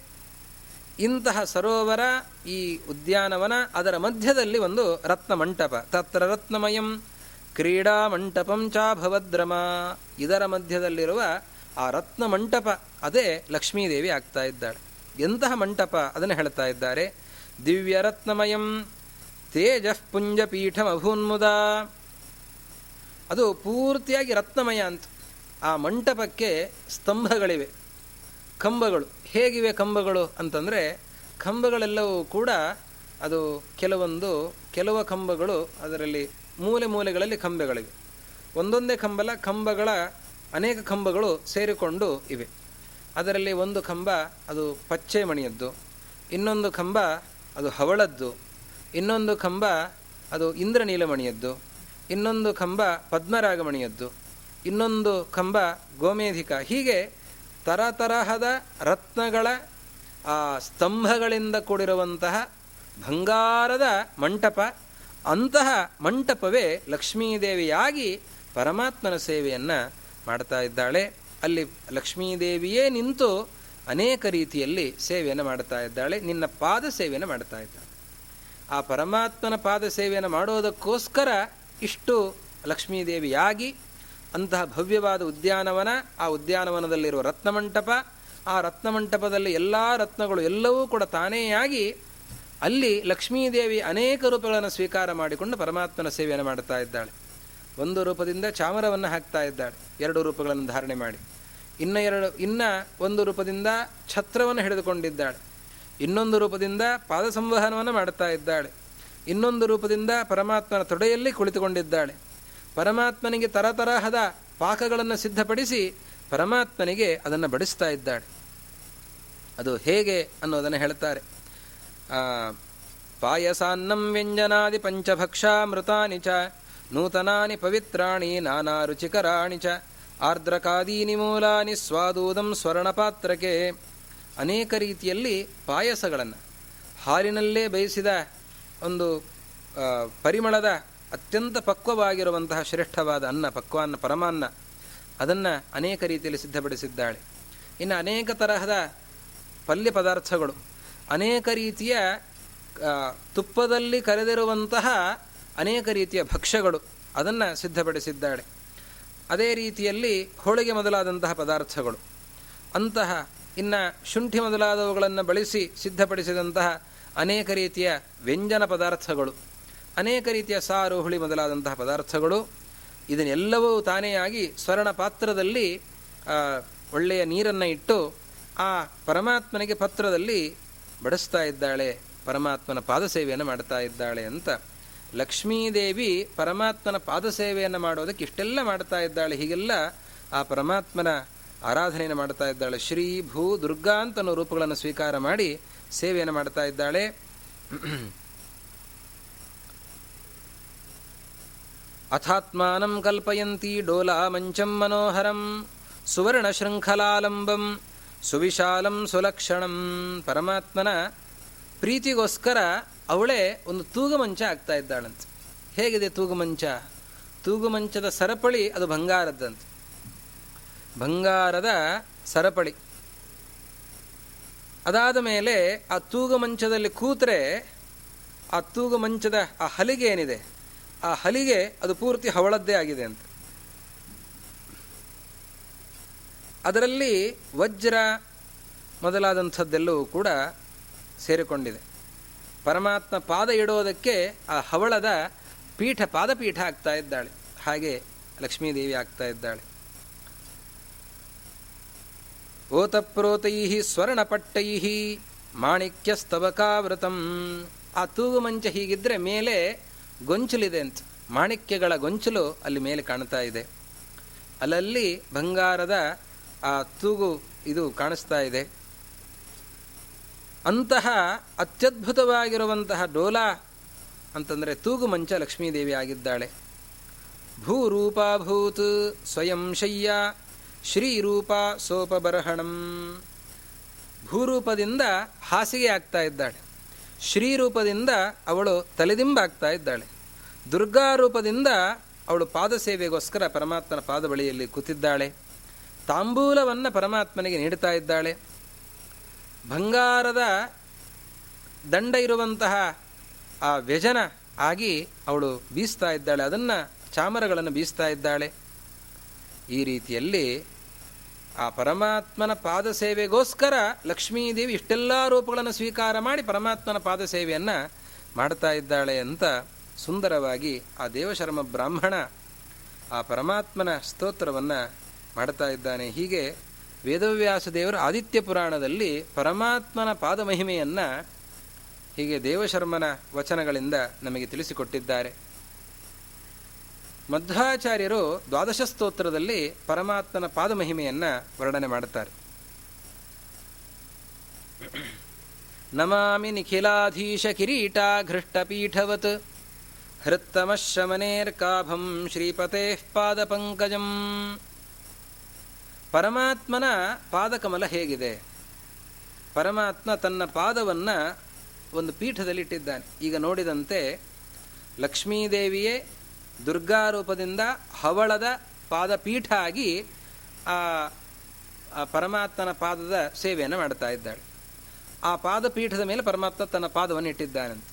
ಇಂತಹ ಸರೋವರ ಈ ಉದ್ಯಾನವನ ಅದರ ಮಧ್ಯದಲ್ಲಿ ಒಂದು ರತ್ನ ಮಂಟಪ ತತ್ರ ರತ್ನಮಯಂ ಕ್ರೀಡಾ ಮಂಟಪಂ ಚಾಭವದ್ರಮ ಇದರ ಮಧ್ಯದಲ್ಲಿರುವ ಆ ರತ್ನ ಮಂಟಪ ಅದೇ ಲಕ್ಷ್ಮೀದೇವಿ ಆಗ್ತಾ ಇದ್ದಾಳೆ. ಎಂತಹ ಮಂಟಪ ಅದನ್ನು ಹೇಳ್ತಾ ಇದ್ದಾರೆ. ದಿವ್ಯ ರತ್ನಮಯಂ ತೇಜಃಪುಂಜಪೀಠ ಪುಂಜ ಅಭೂನ್ಮುದ ಅದು ಪೂರ್ತಿಯಾಗಿ ರತ್ನಮಯ ಅಂತ. ಆ ಮಂಟಪಕ್ಕೆ ಸ್ತಂಭಗಳಿವೆ. ಕಂಬಗಳು. ಹೇಗಿವೆ ಕಂಬಗಳು ಅಂತಂದರೆ, ಕಂಬಗಳೆಲ್ಲವೂ ಕೂಡ ಅದು ಕೆಲವೊಂದು, ಕೆಲವು ಕಂಬಗಳು ಅದರಲ್ಲಿ ಮೂಲೆ ಮೂಲೆಗಳಲ್ಲಿ ಕಂಬಗಳಿವೆ. ಒಂದೊಂದೇ ಕಂಬಲ ಕಂಬಗಳ ಅನೇಕ ಕಂಬಗಳು ಸೇರಿಕೊಂಡು ಇವೆ. ಅದರಲ್ಲಿ ಒಂದು ಕಂಬ ಅದು ಪಚ್ಚೆ ಮಣಿಯದ್ದು ಇನ್ನೊಂದು ಕಂಬ ಅದು ಹವಳದ್ದು, ಇನ್ನೊಂದು ಕಂಬ ಅದು ಇಂದ್ರನೀಲಮಣಿಯದ್ದು, ಇನ್ನೊಂದು ಕಂಬ ಪದ್ಮರಾಗಮಣಿಯದ್ದು ಇನ್ನೊಂದು ಕಂಬ ಗೋಮೇಧಿಕ. ಹೀಗೆ ತರತರಹದ ರತ್ನಗಳ, ಆ, ಸ್ತಂಭಗಳಿಂದ ಕೂಡಿರುವಂತಹ ಬಂಗಾರದ ಮಂಟಪ, ಅಂತಹ ಮಂಟಪವೇ ಲಕ್ಷ್ಮೀದೇವಿಯಾಗಿ ಪರಮಾತ್ಮನ ಸೇವೆಯನ್ನು ಮಾಡ್ತಾ ಇದ್ದಾಳೆ. ಅಲ್ಲಿ ಲಕ್ಷ್ಮೀದೇವಿಯೇ ನಿಂತು ಅನೇಕ ರೀತಿಯಲ್ಲಿ ಸೇವೆಯನ್ನು ಮಾಡ್ತಾ ಇದ್ದಾಳೆ. ನಿನ್ನ ಪಾದ ಸೇವೆಯನ್ನು ಮಾಡ್ತಾ ಇದ್ದಾಳೆ. ಆ ಪರಮಾತ್ಮನ ಪಾದ ಸೇವೆಯನ್ನು ಮಾಡೋದಕ್ಕೋಸ್ಕರ ಇಷ್ಟು ಲಕ್ಷ್ಮೀದೇವಿಯಾಗಿ ಅಂತಹ ಭವ್ಯವಾದ ಉದ್ಯಾನವನ, ಆ ಉದ್ಯಾನವನದಲ್ಲಿರುವ ರತ್ನಮಂಟಪ, ಆ ರತ್ನಮಂಟಪದಲ್ಲಿ ಎಲ್ಲ ರತ್ನಗಳು ಎಲ್ಲವೂ ಕೂಡ ತಾನೇಯಾಗಿ ಅಲ್ಲಿ ಲಕ್ಷ್ಮೀದೇವಿ ಅನೇಕ ರೂಪಗಳನ್ನು ಸ್ವೀಕಾರ ಮಾಡಿಕೊಂಡು ಪರಮಾತ್ಮನ ಸೇವೆಯನ್ನು ಮಾಡ್ತಾ ಇದ್ದಾಳೆ. ಒಂದು ರೂಪದಿಂದ ಚಾಮರವನ್ನು ಹಾಕ್ತಾ ಇದ್ದಾಳೆ. ಎರಡು ರೂಪಗಳನ್ನು ಧಾರಣೆ ಮಾಡಿ. ಇನ್ನ ಎರಡು, ಇನ್ನ ಒಂದು ರೂಪದಿಂದ ಛತ್ರವನ್ನು ಹಿಡಿದುಕೊಂಡಿದ್ದಾಳೆ. ಇನ್ನೊಂದು ರೂಪದಿಂದ ಪಾದ ಸಂವಹನವನ್ನು ಮಾಡುತ್ತಾ ಇದ್ದಾಳೆ. ಇನ್ನೊಂದು ರೂಪದಿಂದ ಪರಮಾತ್ಮನ ತೊಡೆಯಲ್ಲಿ ಕುಳಿತುಕೊಂಡಿದ್ದಾಳೆ. ಪರಮಾತ್ಮನಿಗೆ ತರತರಹದ ಪಾಕಗಳನ್ನು ಸಿದ್ಧಪಡಿಸಿ ಪರಮಾತ್ಮನಿಗೆ ಅದನ್ನು ಬಡಿಸ್ತಾ ಇದ್ದಾಳೆ. ಅದು ಹೇಗೆ ಅನ್ನೋದನ್ನು ಹೇಳ್ತಾರೆ. ಪಾಯಸಾನ್ನಂ ವ್ಯಂಜನಾದಿ ಪಂಚಭಕ್ಷಾಮೃತಾನಿ ಚ, ನೂತನಾನಿ ಪವಿತ್ರಾಣಿ ನಾನಾ ರುಚಿಕರಾಣಿ ಚ, ಆರ್ದ್ರಕಾದೀನಿ ಮೂಲಾನಿ ಸ್ವಾದೂದಂ ಸ್ವರ್ಣಪಾತ್ರಕ್ಕೆ ಅನೇಕ ರೀತಿಯಲ್ಲಿ ಪಾಯಸಗಳನ್ನು, ಹಾಲಿನಲ್ಲೇ ಬೇಯಿಸಿದ ಒಂದು ಪರಿಮಳದ ಅತ್ಯಂತ ಪಕ್ವವಾಗಿರುವಂತಹ ಶ್ರೇಷ್ಠವಾದ ಅನ್ನ, ಪಕ್ವಾನ್ನ, ಪರಮಾನ್ನ, ಅದನ್ನು ಅನೇಕ ರೀತಿಯಲ್ಲಿ ಸಿದ್ಧಪಡಿಸಿದ್ದಾಳೆ. ಇನ್ನು ಅನೇಕ ತರಹದ ಪಲ್ಯ ಪದಾರ್ಥಗಳು, ಅನೇಕ ರೀತಿಯ ತುಪ್ಪದಲ್ಲಿ ಕರೆದಿರುವಂತಹ ಅನೇಕ ರೀತಿಯ ಭಕ್ಷ್ಯಗಳು ಅದನ್ನು ಸಿದ್ಧಪಡಿಸಿದ್ದಾಳೆ. ಅದೇ ರೀತಿಯಲ್ಲಿ ಹೋಳಿಗೆ ಮೊದಲಾದಂತಹ ಪದಾರ್ಥಗಳು, ಅಂತಹ ಇನ್ನು ಶುಂಠಿ ಮೊದಲಾದವುಗಳನ್ನು ಬಳಸಿ ಸಿದ್ಧಪಡಿಸಿದಂತಹ ಅನೇಕ ರೀತಿಯ ವ್ಯಂಜನ ಪದಾರ್ಥಗಳು ಅನೇಕ ರೀತಿಯ ಸಾರು, ಹುಳಿ ಮೊದಲಾದಂತಹ ಪದಾರ್ಥಗಳು ಇದನ್ನೆಲ್ಲವೂ ಆಗಿ ಸ್ವರ್ಣ ಪಾತ್ರದಲ್ಲಿ ಒಳ್ಳೆಯ ನೀರನ್ನು ಇಟ್ಟು ಆ ಪರಮಾತ್ಮನಿಗೆ ಪತ್ರದಲ್ಲಿ ಬಡಿಸ್ತಾ ಇದ್ದಾಳೆ, ಪರಮಾತ್ಮನ ಪಾದಸೇವೆಯನ್ನು ಮಾಡ್ತಾ ಇದ್ದಾಳೆ ಅಂತ. ಲಕ್ಷ್ಮೀದೇವಿ ಪರಮಾತ್ಮನ ಪಾದಸೇವೆಯನ್ನು ಮಾಡೋದಕ್ಕೆ ಇಷ್ಟೆಲ್ಲ ಮಾಡ್ತಾ ಇದ್ದಾಳೆ, ಹೀಗೆಲ್ಲ ಆ ಪರಮಾತ್ಮನ ಆರಾಧನೆಯನ್ನು ಮಾಡ್ತಾ ಇದ್ದಾಳೆ. ಶ್ರೀ, ಭೂ, ದುರ್ಗಾ ಅಂತನೋ ರೂಪಗಳನ್ನು ಸ್ವೀಕಾರ ಮಾಡಿ ಸೇವೆಯನ್ನು ಮಾಡ್ತಾ ಇದ್ದಾಳೆ. ಅಥಾತ್ಮಾನಂ ಕಲ್ಪಯಂತಿ ಡೋಲಾ ಮಂಚಂ ಮನೋಹರಂ, ಸುವರ್ಣ ಶೃಂಖಲಾಲಂಬಂ, ಸುವಿಶಾಲಂ ಸುಲಕ್ಷಣಂ. ಪರಮಾತ್ಮನ ಪ್ರೀತಿಗೋಸ್ಕರ ಅವಳೇ ಒಂದು ತೂಗುಮಂಚ ಆಗ್ತಾ ಇದ್ದಾಳಂತೆ. ಹೇಗಿದೆ ತೂಗುಮಂಚ? ತೂಗುಮಂಚದ ಸರಪಳಿ ಅದು ಬಂಗಾರದ್ದಂತೆ. ಬಂಗಾರದ ಸರಪಳಿ. ಅದಾದ ಮೇಲೆ ಆ ತೂಗುಮಂಚದಲ್ಲಿ ಕೂತರೆ ಆ ತೂಗುಮಂಚದ ಆ ಹಲಿಗೆ ಏನಿದೆ ಆ ಹಲಿಗೆ ಅದು ಪೂರ್ತಿ ಹವಳದ್ದೇ ಆಗಿದೆ ಅಂತ. ಅದರಲ್ಲಿ ವಜ್ರ ಮೊದಲಾದಂಥದ್ದೆಲ್ಲವೂ ಕೂಡ ಸೇರಿಕೊಂಡಿದೆ. ಪರಮಾತ್ಮ ಪಾದ ಇಡೋದಕ್ಕೆ ಆ ಹವಳದ ಪೀಠ, ಪಾದಪೀಠ ಆಗ್ತಾ ಇದ್ದಾಳೆ. ಹಾಗೆ ಲಕ್ಷ್ಮೀದೇವಿ ಆಗ್ತಾ ಇದ್ದಾಳೆ. ಓತಪ್ರೋತೈ ಸ್ವರ್ಣಪಟ್ಟೈ ಮಾಣಿಕ್ಯಸ್ತವಕಾವೃತಂ. ಆ ತೂಗು ಮಂಚ ಹೀಗಿದ್ರೆ ಮೇಲೆ ಗೊಂಚಲಿದೆ ಅಂತ. ಮಾಣಿಕ್ಯಗಳ ಗೊಂಚಲು ಅಲ್ಲಿ ಮೇಲೆ ಕಾಣ್ತಾ ಇದೆ. ಅಲ್ಲಲ್ಲಿ ಬಂಗಾರದ ಆ ತೂಗು ಇದು ಕಾಣಿಸ್ತಾ ಇದೆ. ಅಂತಹ ಅತ್ಯದ್ಭುತವಾಗಿರುವಂತಹ ಡೋಲಾ ಅಂತಂದರೆ ತೂಗು ಮಂಚ ಲಕ್ಷ್ಮೀದೇವಿ ಆಗಿದ್ದಾಳೆ. ಭೂರೂಪಾಭೂತ್ ಸ್ವಯಂ ಶಯ್ಯ, ಶ್ರೀರೂಪ ಸೋಪಬರಹಣಂ. ಭೂರೂಪದಿಂದ ಹಾಸಿಗೆ ಆಗ್ತಾ ಇದ್ದಾಳೆ. ಶ್ರೀರೂಪದಿಂದ ಅವಳು ತಲೆದಿಂಬಾಗ್ತಾ ಇದ್ದಾಳೆ. ದುರ್ಗಾರೂಪದಿಂದ ಅವಳು ಪಾದ ಸೇವೆಗೋಸ್ಕರ ಪರಮಾತ್ಮನ ಪಾದ ಬಳಿಯಲ್ಲಿ ಕೂತಿದ್ದಾಳೆ. ತಾಂಬೂಲವನ್ನು ಪರಮಾತ್ಮನಿಗೆ ನೀಡುತ್ತಾ ಇದ್ದಾಳೆ. ಬಂಗಾರದ ದಂಡ ಇರುವಂತಹ ಆ ವ್ಯಜನ ಆಗಿ ಅವಳು ಬೀಸ್ತಾ ಇದ್ದಾಳೆ. ಅದನ್ನು ಚಾಮರಗಳನ್ನು ಬೀಸ್ತಾ ಇದ್ದಾಳೆ. ಈ ರೀತಿಯಲ್ಲಿ ಆ ಪರಮಾತ್ಮನ ಪಾದ ಸೇವೆಗೋಸ್ಕರ ಲಕ್ಷ್ಮೀದೇವಿ ಇಷ್ಟೆಲ್ಲ ರೂಪಗಳನ್ನು ಸ್ವೀಕಾರ ಮಾಡಿ ಪರಮಾತ್ಮನ ಪಾದ ಸೇವೆಯನ್ನು ಮಾಡ್ತಾ ಇದ್ದಾಳೆ ಅಂತ ಸುಂದರವಾಗಿ ಆ ದೇವಶರ್ಮ ಬ್ರಾಹ್ಮಣ ಆ ಪರಮಾತ್ಮನ ಸ್ತೋತ್ರವನ್ನು ಮಾಡ್ತಾ ಇದ್ದಾನೆ. ಹೀಗೆ ವೇದವ್ಯಾಸ ದೇವರು ಆದಿತ್ಯ ಪುರಾಣದಲ್ಲಿ ಪರಮಾತ್ಮನ ಪಾದ ಮಹಿಮೆಯನ್ನು ಹೀಗೆ ದೇವಶರ್ಮನ ವಚನಗಳಿಂದ ನಮಗೆ ತಿಳಿಸಿಕೊಟ್ಟಿದ್ದಾರೆ. ಮಧ್ವಾಚಾರ್ಯರು ದ್ವಾದಶ ಸ್ತೋತ್ರದಲ್ಲಿ ಪರಮಾತ್ಮನ ಪಾದಮಹಿಮೆಯನ್ನು ವರ್ಣನೆ ಮಾಡುತ್ತಾರೆ. ನಮಾಮಿ ನಿಖಿಲಾಧೀಶ ಕಿರೀಟಾಘೃಷ್ಟಪೀಠವತ್ ಹೃತ್ತಮಶಮನೇರ್ಕಾಭಂ ಶ್ರೀಪತೆ ಪಾದಪಂಕಜಂ. ಪರಮಾತ್ಮನ ಪಾದಕಮಲ ಹೇಗಿದೆ? ಪರಮಾತ್ಮ ತನ್ನ ಪಾದವನ್ನು ಒಂದು ಪೀಠದಲ್ಲಿ ಇಟ್ಟಿದ್ದಾನೆ ಈಗ ನೋಡಿದಂತೆ ಲಕ್ಷ್ಮೀದೇವಿಯೇ ದುರ್ಗಾ ರೂಪದಿಂದ ಹವಳದ ಪಾದಪೀಠ ಆಗಿ ಆ ಪರಮಾತ್ಮನ ಪಾದದ ಸೇವೆಯನ್ನು ಮಾಡ್ತಾ ಇದ್ದಾಳೆ. ಆ ಪಾದಪೀಠದ ಮೇಲೆ ಪರಮಾತ್ಮ ತನ್ನ ಪಾದವನ್ನು ಇಟ್ಟಿದ್ದಾನಂತೆ.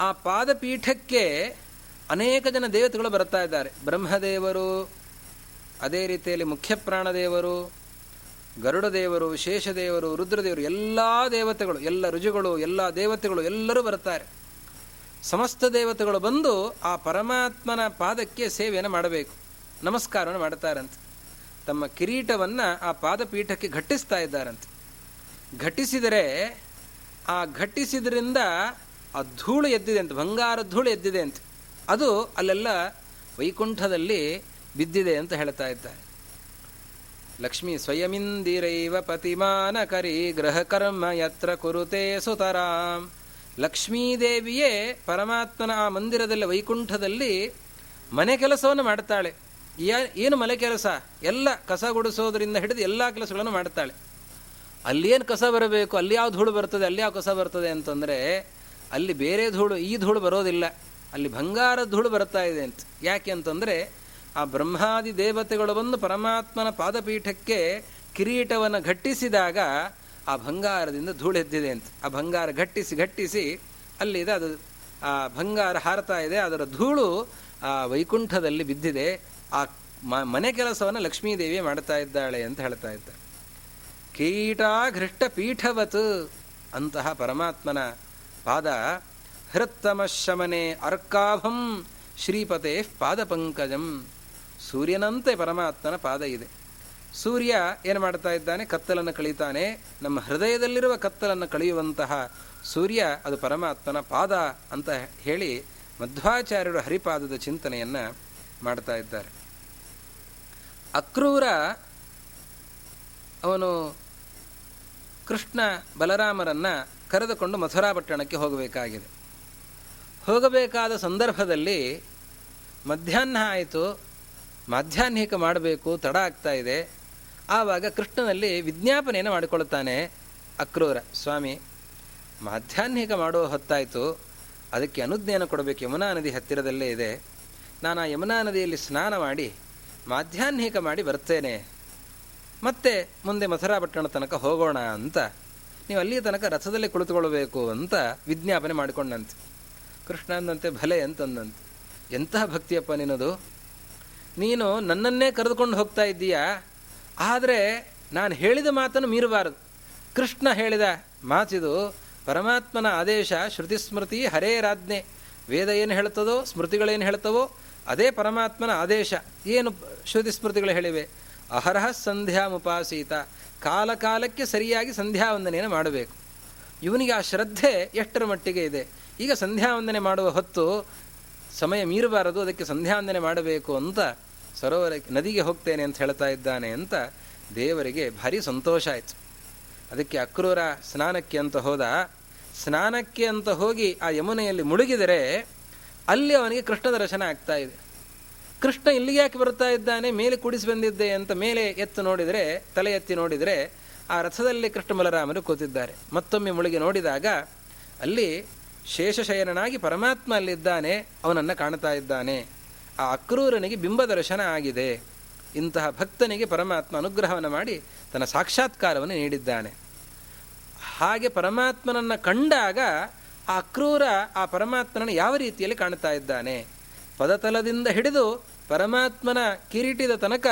ಆ ಪಾದಪೀಠಕ್ಕೆ ಅನೇಕ ಜನ ದೇವತೆಗಳು ಬರ್ತಾ ಇದ್ದಾರೆ. ಬ್ರಹ್ಮದೇವರು, ಅದೇ ರೀತಿಯಲ್ಲಿ ಮುಖ್ಯ ಪ್ರಾಣದೇವರು, ಗರುಡ ದೇವರು ಶೇಷದೇವರು ರುದ್ರದೇವರು, ಎಲ್ಲ ದೇವತೆಗಳು, ಎಲ್ಲ ರುಜುಗಳು ಎಲ್ಲ ದೇವತೆಗಳು ಎಲ್ಲರೂ ಬರ್ತಾರೆ. ಸಮಸ್ತ ದೇವತೆಗಳು ಬಂದು ಆ ಪರಮಾತ್ಮನ ಪಾದಕ್ಕೆ ಸೇವೆಯನ್ನು ಮಾಡಬೇಕು, ನಮಸ್ಕಾರವನ್ನು ಮಾಡ್ತಾರಂತೆ ತಮ್ಮ ಕಿರೀಟವನ್ನು ಆ ಪಾದಪೀಠಕ್ಕೆ ಘಟ್ಟಿಸ್ತಾ ಇದ್ದಾರಂತೆ. ಘಟಿಸಿದರೆ, ಆ ಘಟ್ಟಿಸಿದ್ರಿಂದ ಆ ಧೂಳು ಎದ್ದಿದೆ ಅಂತ, ಬಂಗಾರ ಧೂಳು ಎದ್ದಿದೆ ಅಂತ. ಅದು ಅಲ್ಲೆಲ್ಲ ವೈಕುಂಠದಲ್ಲಿ ಬಿದ್ದಿದೆ ಅಂತ ಹೇಳ್ತಾ ಇದ್ದಾರೆ. ಲಕ್ಷ್ಮೀ ಸ್ವಯಮಿಂದಿರೈವ ಪತಿಮಾನ ಕರಿ ಗೃಹ ಕರ್ಮ ಯತ್ರ ಕುರುತೇ ಸುತರಾಮ್ ಲಕ್ಷ್ಮೀದೇವಿಯೇ ಪರಮಾತ್ಮನ ಆ ಮಂದಿರದಲ್ಲಿ, ವೈಕುಂಠದಲ್ಲಿ ಮನೆ ಕೆಲಸವನ್ನು ಮಾಡ್ತಾಳೆ. ಏನು ಮನೆ ಕೆಲಸ? ಎಲ್ಲ ಕಸ ಗುಡಿಸೋದ್ರಿಂದ ಹಿಡಿದು ಎಲ್ಲ ಕೆಲಸಗಳನ್ನು ಮಾಡ್ತಾಳೆ. ಅಲ್ಲೇನು ಕಸ ಬರಬೇಕು? ಅಲ್ಲಿ ಯಾವ ಧೂಳು ಬರ್ತದೆ? ಅಲ್ಲಿ ಯಾವ ಕಸ ಬರ್ತದೆ ಅಂತಂದರೆ, ಅಲ್ಲಿ ಬೇರೆ ಧೂಳು, ಈ ಧೂಳು ಬರೋದಿಲ್ಲ. ಅಲ್ಲಿ ಬಂಗಾರದ ಧೂಳು ಬರ್ತಾ ಇದೆ ಅಂತ. ಯಾಕೆ ಅಂತಂದರೆ, ಆ ಬ್ರಹ್ಮಾದಿ ದೇವತೆಗಳು ಬಂದು ಪರಮಾತ್ಮನ ಪಾದಪೀಠಕ್ಕೆ ಕಿರೀಟವನ್ನು ಘಟ್ಟಿಸಿದಾಗ ಆ ಬಂಗಾರದಿಂದ ಧೂಳೆದ್ದಿದೆ ಅಂತ. ಆ ಬಂಗಾರ ಘಟ್ಟಿಸಿ ಘಟ್ಟಿಸಿ, ಅಲ್ಲಿದೆ ಅದು, ಆ ಬಂಗಾರ ಹಾರತಾ ಇದೆ, ಅದರ ಧೂಳು ಆ ವೈಕುಂಠದಲ್ಲಿ ಬಿದ್ದಿದೆ. ಆ ಮನೆ ಕೆಲಸವನ್ನು ಲಕ್ಷ್ಮೀದೇವಿ ಮಾಡ್ತಾ ಇದ್ದಾಳೆ ಅಂತ ಹೇಳ್ತಾ ಇದ್ದ ಕೀಟಾಘೃಷ್ಟ ಪೀಠವತ್ ಅಂತಹ ಪರಮಾತ್ಮನ ಪಾದ. ಹೃತ್ತಮ ಶಮನೆ ಅರ್ಕಾಭಂ ಶ್ರೀಪತೆ ಪಾದಪಂಕಜಂ. ಸೂರ್ಯನಂತೆ ಪರಮಾತ್ಮನ ಪಾದ ಇದೆ. ಸೂರ್ಯ ಏನು ಮಾಡ್ತಾ ಇದ್ದಾನೆ? ಕತ್ತಲನ್ನು ಕಳೀತಾನೆ. ನಮ್ಮ ಹೃದಯದಲ್ಲಿರುವ ಕತ್ತಲನ್ನು ಕಳೆಯುವಂತಹ ಸೂರ್ಯ ಅದು ಪರಮಾತ್ಮನ ಪಾದ ಅಂತ ಹೇಳಿ ಮಧ್ವಾಚಾರ್ಯರು ಹರಿಪಾದದ ಚಿಂತನೆಯನ್ನು ಮಾಡ್ತಾ ಇದ್ದಾರೆ. ಅಕ್ರೂರ ಅವನು ಕೃಷ್ಣ ಬಲರಾಮರನ್ನು ಕರೆದುಕೊಂಡು ಮಥುರಾ ಪಟ್ಟಣಕ್ಕೆ ಹೋಗಬೇಕಾಗಿದೆ. ಹೋಗಬೇಕಾದ ಸಂದರ್ಭದಲ್ಲಿ ಮಧ್ಯಾಹ್ನ ಆಯಿತು. ಮಾಧ್ಯಾಹ್ನಿಕ ಮಾಡಬೇಕು, ತಡ ಆಗ್ತಾ ಇದೆ. ಆವಾಗ ಕೃಷ್ಣನಲ್ಲಿ ವಿಜ್ಞಾಪನೆಯನ್ನು ಮಾಡಿಕೊಳ್ಳುತ್ತಾನೆ ಅಕ್ರೂರ. ಸ್ವಾಮಿ ಮಾಧ್ಯಾಹ್ನಿಕ ಮಾಡುವ ಹೊತ್ತಾಯಿತು. ಅದಕ್ಕೆ ಅನುಜ್ಞೆಯನ್ನು ಕೊಡಬೇಕು. ಯಮುನಾ ನದಿ ಹತ್ತಿರದಲ್ಲೇ ಇದೆ. ನಾನು ಆ ಯಮುನಾ ನದಿಯಲ್ಲಿ ಸ್ನಾನ ಮಾಡಿ ಮಾಧ್ಯಾಹ್ನಿಕ ಮಾಡಿ ಬರ್ತೇನೆ ಮತ್ತೆ ಮುಂದೆ ಮಥುರಾ ಪಟ್ಟಣ ತನಕ ಹೋಗೋಣ ಅಂತ. ನೀವು ಅಲ್ಲಿಯ ತನಕ ರಥದಲ್ಲಿ ಕುಳಿತುಕೊಳ್ಬೇಕು ಅಂತ ವಿಜ್ಞಾಪನೆ ಮಾಡಿಕೊಂಡಂತೆ. ಕೃಷ್ಣ ಅಂದಂತೆ, ಭಲೆ ಅಂತಂದಂತೆ. ಎಂತಹ ಭಕ್ತಿಯಪ್ಪ ನಿನ್ನದು? ನೀನು ನನ್ನನ್ನೇ ಕರೆದುಕೊಂಡು ಹೋಗ್ತಾ ಇದ್ದೀಯಾ? ಆದರೆ ನಾನು ಹೇಳಿದ ಮಾತನ್ನು ಮೀರಬಾರದು. ಕೃಷ್ಣ ಹೇಳಿದ ಮಾತಿದು ಪರಮಾತ್ಮನ ಆದೇಶ ಶ್ರುತಿ ಸ್ಮೃತಿ ಹರೇ ರಾಜ್ಞೆ. ವೇದ ಏನು ಹೇಳ್ತದೋ ಸ್ಮೃತಿಗಳೇನು ಹೇಳ್ತವೋ, ಅದೇ ಪರಮಾತ್ಮನ ಆದೇಶ. ಏನು ಶ್ರುತಿ ಸ್ಮೃತಿಗಳು ಹೇಳಿವೆ? ಅಹರಹ ಸಂಧ್ಯಾ ಮುಪಾಸೀತ. ಕಾಲ ಕಾಲಕ್ಕೆ ಸರಿಯಾಗಿ ಸಂಧ್ಯಾ ವಂದನೆಯನ್ನು ಮಾಡಬೇಕು. ಇವನಿಗೆ ಆ ಶ್ರದ್ಧೆ ಎಷ್ಟರ ಮಟ್ಟಿಗೆ ಇದೆ? ಈಗ ಸಂಧ್ಯಾ ವಂದನೆ ಮಾಡುವ ಹೊತ್ತು ಸಮಯ ಮೀರಬಾರದು, ಅದಕ್ಕೆ ಸಂಧ್ಯಾ ವಂದನೆ ಮಾಡಬೇಕು ಅಂತ ಸರೋವರ ನದಿಗೆ ಹೋಗ್ತೇನೆ ಅಂತ ಹೇಳ್ತಾ ಇದ್ದಾನೆ ಅಂತ ದೇವರಿಗೆ ಭಾರಿ ಸಂತೋಷ ಆಯಿತು. ಅದಕ್ಕೆ ಅಕ್ರೂರ ಸ್ನಾನಕ್ಕೆ ಅಂತ ಹೋದ. ಸ್ನಾನಕ್ಕೆ ಅಂತ ಹೋಗಿ ಆ ಯಮುನೆಯಲ್ಲಿ ಮುಳುಗಿದರೆ ಅಲ್ಲಿ ಅವನಿಗೆ ಕೃಷ್ಣ ದರ್ಶನ ಆಗ್ತಾ ಇದೆ. ಕೃಷ್ಣ ಇಲ್ಲಿಗೆ ಯಾಕೆ ಬರ್ತಾ ಇದ್ದಾನೆ? ಮೇಲೆ ಕುಡಿಸಿ ಬಂದಿದ್ದೆ ಅಂತ ಮೇಲೆ ಎತ್ತು ನೋಡಿದರೆ, ತಲೆ ಎತ್ತಿ ನೋಡಿದರೆ ಆ ರಥದಲ್ಲಿ ಕೃಷ್ಣ ಬಲರಾಮರು ಕೂತಿದ್ದಾರೆ. ಮತ್ತೊಮ್ಮೆ ಮುಳುಗಿ ನೋಡಿದಾಗ ಅಲ್ಲಿ ಶೇಷಶಯನನಾಗಿ ಪರಮಾತ್ಮ ಅಲ್ಲಿದ್ದಾನೆ, ಅವನನ್ನು ಕಾಣ್ತಾ ಇದ್ದಾನೆ. ಆ ಅಕ್ರೂರನಿಗೆ ಬಿಂಬ ದರ್ಶನ ಆಗಿದೆ. ಇಂತಹ ಭಕ್ತನಿಗೆ ಪರಮಾತ್ಮ ಅನುಗ್ರಹವನ್ನು ಮಾಡಿ ತನ್ನ ಸಾಕ್ಷಾತ್ಕಾರವನ್ನು ನೀಡಿದ್ದಾನೆ. ಹಾಗೆ ಪರಮಾತ್ಮನನ್ನು ಕಂಡಾಗ ಆ ಅಕ್ರೂರ ಆ ಪರಮಾತ್ಮನನ್ನು ಯಾವ ರೀತಿಯಲ್ಲಿ ಕಾಣ್ತಾ ಇದ್ದಾನೆ? ಪದತಲದಿಂದ ಹಿಡಿದು ಪರಮಾತ್ಮನ ಕಿರೀಟಿದ ತನಕ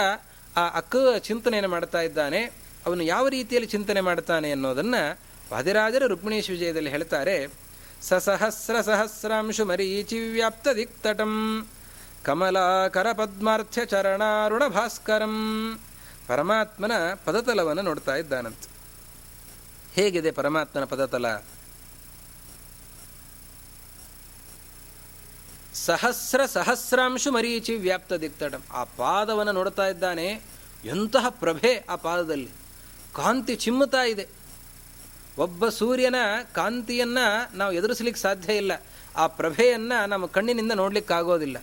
ಆ ಅಕ್ರೂರ ಚಿಂತನೆಯನ್ನು ಮಾಡ್ತಾ ಇದ್ದಾನೆ. ಅವನು ಯಾವ ರೀತಿಯಲ್ಲಿ ಚಿಂತನೆ ಮಾಡ್ತಾನೆ ಅನ್ನೋದನ್ನು ವಾದಿರಾಜರ ರುಕ್ಮಿಣೇಶ್ ವಿಜಯದಲ್ಲಿ ಹೇಳ್ತಾರೆ. ಸಸಹಸ್ರ ಸಹಸ್ರಾಂಶು ಮರೀಚಿ ವ್ಯಾಪ್ತ ದಿಕ್ತಟಂ. ಕಮಲಾಕರ ಪದ್ಮಾರ್ಥ್ಯ ಚರಣಾರುಣ ಭಾಸ್ಕರಂ. ಪರಮಾತ್ಮನ ಪದತಲವನ್ನು ನೋಡ್ತಾ ಇದ್ದಾನಂತೆ. ಹೇಗಿದೆ ಪರಮಾತ್ಮನ ಪದತಲ? ಸಹಸ್ರ ಸಹಸ್ರಾಂಶು ಮರೀಚಿ ವ್ಯಾಪ್ತ ದಿಕ್ತಟಂ ಆ ಪಾದವನ್ನು ನೋಡ್ತಾ ಇದ್ದಾನೆ. ಎಂತಹ ಪ್ರಭೆ ಆ ಪಾದದಲ್ಲಿ. ಕಾಂತಿ ಚಿಮ್ಮುತ್ತಾ ಇದೆ. ಒಬ್ಬ ಸೂರ್ಯನ ಕಾಂತಿಯನ್ನ ನಾವು ಎದುರಿಸಲಿಕ್ಕೆ ಸಾಧ್ಯ ಇಲ್ಲ. ಆ ಪ್ರಭೆಯನ್ನ ನಮ್ಮ ಕಣ್ಣಿನಿಂದ ನೋಡ್ಲಿಕ್ಕಾಗೋದಿಲ್ಲ.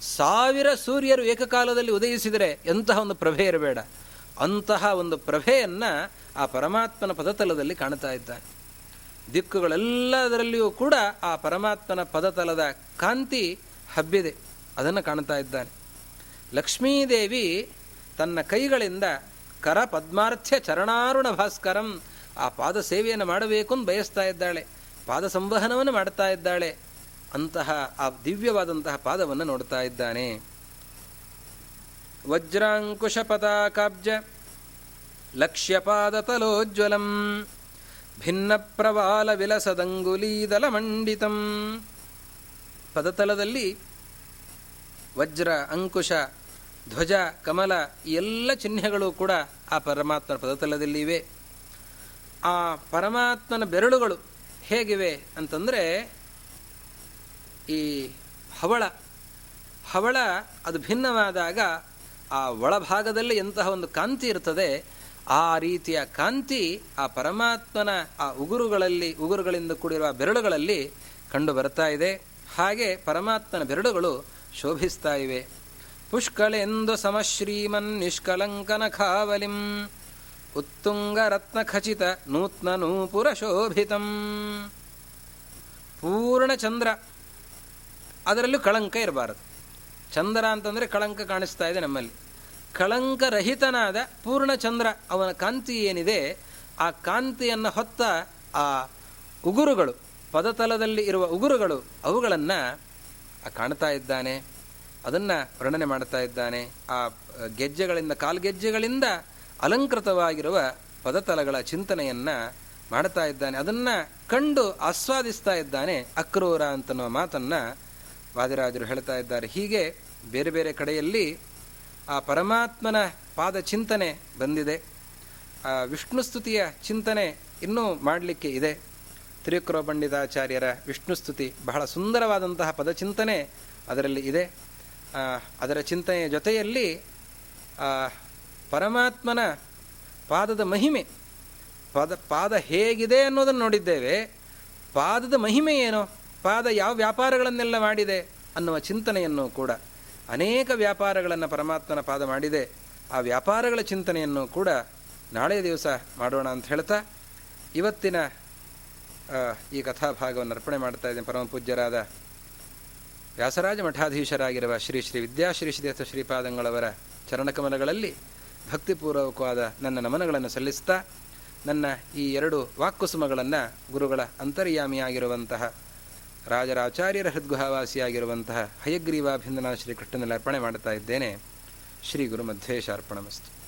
ಸಾವಿರ ಸೂರ್ಯರು ಏಕಕಾಲದಲ್ಲಿ ಉದಯಿಸಿದರೆ ಎಂತಹ ಒಂದು ಪ್ರಭೆ ಇರಬೇಡ. ಅಂತಹ ಒಂದು ಪ್ರಭೆಯನ್ನು ಆ ಪರಮಾತ್ಮನ ಪದತಲದಲ್ಲಿ ಕಾಣ್ತಾ ಇದ್ದಾನೆ. ದಿಕ್ಕುಗಳೆಲ್ಲದರಲ್ಲಿಯೂ ಕೂಡ ಆ ಪರಮಾತ್ಮನ ಪದತಲದ ಕಾಂತಿ ಹಬ್ಬಿದೆ. ಅದನ್ನು ಕಾಣ್ತಾ ಇದ್ದಾನೆ. ಲಕ್ಷ್ಮೀದೇವಿ ತನ್ನ ಕೈಗಳಿಂದ ಕರ ಪದ್ಮಾರ್ಥ್ಯ ಚರಣಾರುಣ ಭಾಸ್ಕರಂ ಆ ಪಾದ ಸೇವೆಯನ್ನು ಮಾಡಬೇಕು ಅಂತ ಬಯಸ್ತಾ ಇದ್ದಾಳೆ. ಪಾದ ಸಂವಹನವನ್ನು ಮಾಡ್ತಾ ಇದ್ದಾಳೆ. ಅಂತಹ ಆ ದಿವ್ಯವಾದಂತಹ ಪಾದವನ್ನು ನೋಡ್ತಾ ಇದ್ದಾನೆ. ವಜ್ರಾಂಕುಶ ಪತಾಕಾಬ್ಜ ಲಕ್ಷ್ಯಪಾದತಲೋಜ್ವಲಂ ಭಿನ್ನ ಪ್ರವಾಲ ವಿಲಸದಂಗುಲೀದಲ ಮಂಡಿತಂ ಪದತಲದಲ್ಲಿ ವಜ್ರ, ಅಂಕುಶ, ಧ್ವಜ, ಕಮಲ ಈ ಎಲ್ಲ ಚಿಹ್ನೆಗಳು ಕೂಡ ಆ ಪರಮಾತ್ಮನ ಪದತಲದಲ್ಲಿ ಇವೆ. ಆ ಪರಮಾತ್ಮನ ಬೆರಳುಗಳು ಹೇಗಿವೆ ಅಂತಂದರೆ ಈ ಹವಳ ಹವಳ ಅದು ಭಿನ್ನವಾದಾಗ ಆ ಒಳಭಾಗದಲ್ಲಿ ಎಂತಹ ಒಂದು ಕಾಂತಿ ಇರ್ತದೆ, ಆ ರೀತಿಯ ಕಾಂತಿ ಆ ಪರಮಾತ್ಮನ ಆ ಉಗುರುಗಳಲ್ಲಿ, ಉಗುರುಗಳಿಂದ ಕೂಡಿರುವ ಬೆರಳುಗಳಲ್ಲಿ ಕಂಡು ಬರ್ತಾ ಇದೆ. ಹಾಗೆ ಪರಮಾತ್ಮನ ಬೆರಳುಗಳು ಶೋಭಿಸ್ತಾ ಇವೆ. ಪುಷ್ಕಳೆಂದು ಸಮಶ್ರೀಮನ್ ನಿಷ್ಕಲಂಕನ ಖಾವಲಿಂ ಉತ್ತುಂಗ ರತ್ನ ಖಚಿತ ನೂತ್ನ ನೂಪುರ ಶೋಭಿತಂ ಪೂರ್ಣ ಚಂದ್ರ ಅದರಲ್ಲೂ ಕಳಂಕ ಇರಬಾರದು. ಚಂದ್ರ ಅಂತಂದರೆ ಕಳಂಕ ಕಾಣಿಸ್ತಾ ಇದೆ ನಮ್ಮಲ್ಲಿ. ಕಳಂಕರಹಿತನಾದ ಪೂರ್ಣ ಚಂದ್ರ, ಅವನ ಕಾಂತಿ ಏನಿದೆ, ಆ ಕಾಂತಿಯನ್ನು ಹೊತ್ತ ಆ ಉಗುರುಗಳು, ಪದತಲದಲ್ಲಿ ಇರುವ ಉಗುರುಗಳು, ಅವುಗಳನ್ನು ಕಾಣ್ತಾ ಇದ್ದಾನೆ, ಅದನ್ನು ವರ್ಣನೆ ಮಾಡ್ತಾ ಇದ್ದಾನೆ. ಆ ಗೆಜ್ಜೆಗಳಿಂದ, ಕಾಲ್ಗೆಜ್ಜೆಗಳಿಂದ ಅಲಂಕೃತವಾಗಿರುವ ಪದತಲಗಳ ಚಿಂತನೆಯನ್ನು ಮಾಡ್ತಾ ಇದ್ದಾನೆ. ಅದನ್ನು ಕಂಡು ಆಸ್ವಾದಿಸ್ತಾ ಇದ್ದಾನೆ ಅಕ್ರೂರ ಅಂತನ್ನುವ ಮಾತನ್ನ ವಾದಿರಾಜರು ಹೇಳ್ತಾ ಇದ್ದಾರೆ. ಹೀಗೆ ಬೇರೆ ಬೇರೆ ಕಡೆಯಲ್ಲಿ ಆ ಪರಮಾತ್ಮನ ಪಾದ ಚಿಂತನೆ ಬಂದಿದೆ. ಆ ವಿಷ್ಣು ಸ್ತುತಿಯ ಚಿಂತನೆ ಇನ್ನೂ ಮಾಡಲಿಕ್ಕೆ ಇದೆ. ತ್ರಿಕುರ ಪಂಡಿತಾಚಾರ್ಯರ ವಿಷ್ಣು ಸ್ತುತಿ ಬಹಳ ಸುಂದರವಾದಂತಹ ಪದಚಿಂತನೆ ಅದರಲ್ಲಿ ಇದೆ. ಅದರ ಚಿಂತನೆಯ ಜೊತೆಯಲ್ಲಿ ಪರಮಾತ್ಮನ ಪಾದದ ಮಹಿಮೆ, ಪಾದ ಪಾದ ಹೇಗಿದೆ ಅನ್ನೋದನ್ನು ನೋಡಿದ್ದೇವೆ. ಪಾದದ ಮಹಿಮೆ ಏನು? ಪಾದ ಯಾವ ವ್ಯಾಪಾರಗಳನ್ನೆಲ್ಲ ಮಾಡಿದೆ ಅನ್ನುವ ಚಿಂತನೆಯನ್ನು ಕೂಡ ಅನೇಕ ವ್ಯಾಪಾರಗಳನ್ನು ಪರಮಾತ್ಮನ ಪಾದ ಮಾಡಿದೆ. ಆ ವ್ಯಾಪಾರಗಳ ಚಿಂತನೆಯನ್ನು ಕೂಡ ನಾಳೆ ದಿವಸ ಮಾಡೋಣ ಅಂತ ಹೇಳ್ತಾ, ಇವತ್ತಿನ ಈ ಕಥಾಭಾಗವನ್ನು ಅರ್ಪಣೆ ಮಾಡ್ತಾ ಇದ್ದೇನೆ ಪರಮ ಪೂಜ್ಯರಾದ ವ್ಯಾಸರಾಜ ಮಠಾಧೀಶರಾಗಿರುವ ಶ್ರೀ ಶ್ರೀ ವಿದ್ಯಾಶ್ರೀ ಶ್ರೀ ಶ್ರೀಪಾದಂಗಳವರ ಚರಣಕಮಲಗಳಲ್ಲಿ ಭಕ್ತಿಪೂರ್ವಕವಾದ ನನ್ನ ನಮನಗಳನ್ನು ಸಲ್ಲಿಸ್ತಾ, ನನ್ನ ಈ ಎರಡು ವಾಕ್ಕುಸುಮಗಳನ್ನು ಗುರುಗಳ ಅಂತರ್ಯಾಮಿಯಾಗಿರುವಂತಹ ರಾಜರಾಚಾರ್ಯರ ಹೃದ್ಗುಹಾವಾಸಿಯಾಗಿರುವಂತಹ ಹಯಗ್ರೀವಾಭಿಂದನ ಶ್ರೀ ಕೃಷ್ಣನಲ್ಲಿ ಅರ್ಪಣೆ ಮಾಡ್ತಾ ಇದ್ದೇನೆ. ಶ್ರೀ ಗುರು ಮಧ್ವೇಶ ಅರ್ಪಣಮಸ್ತು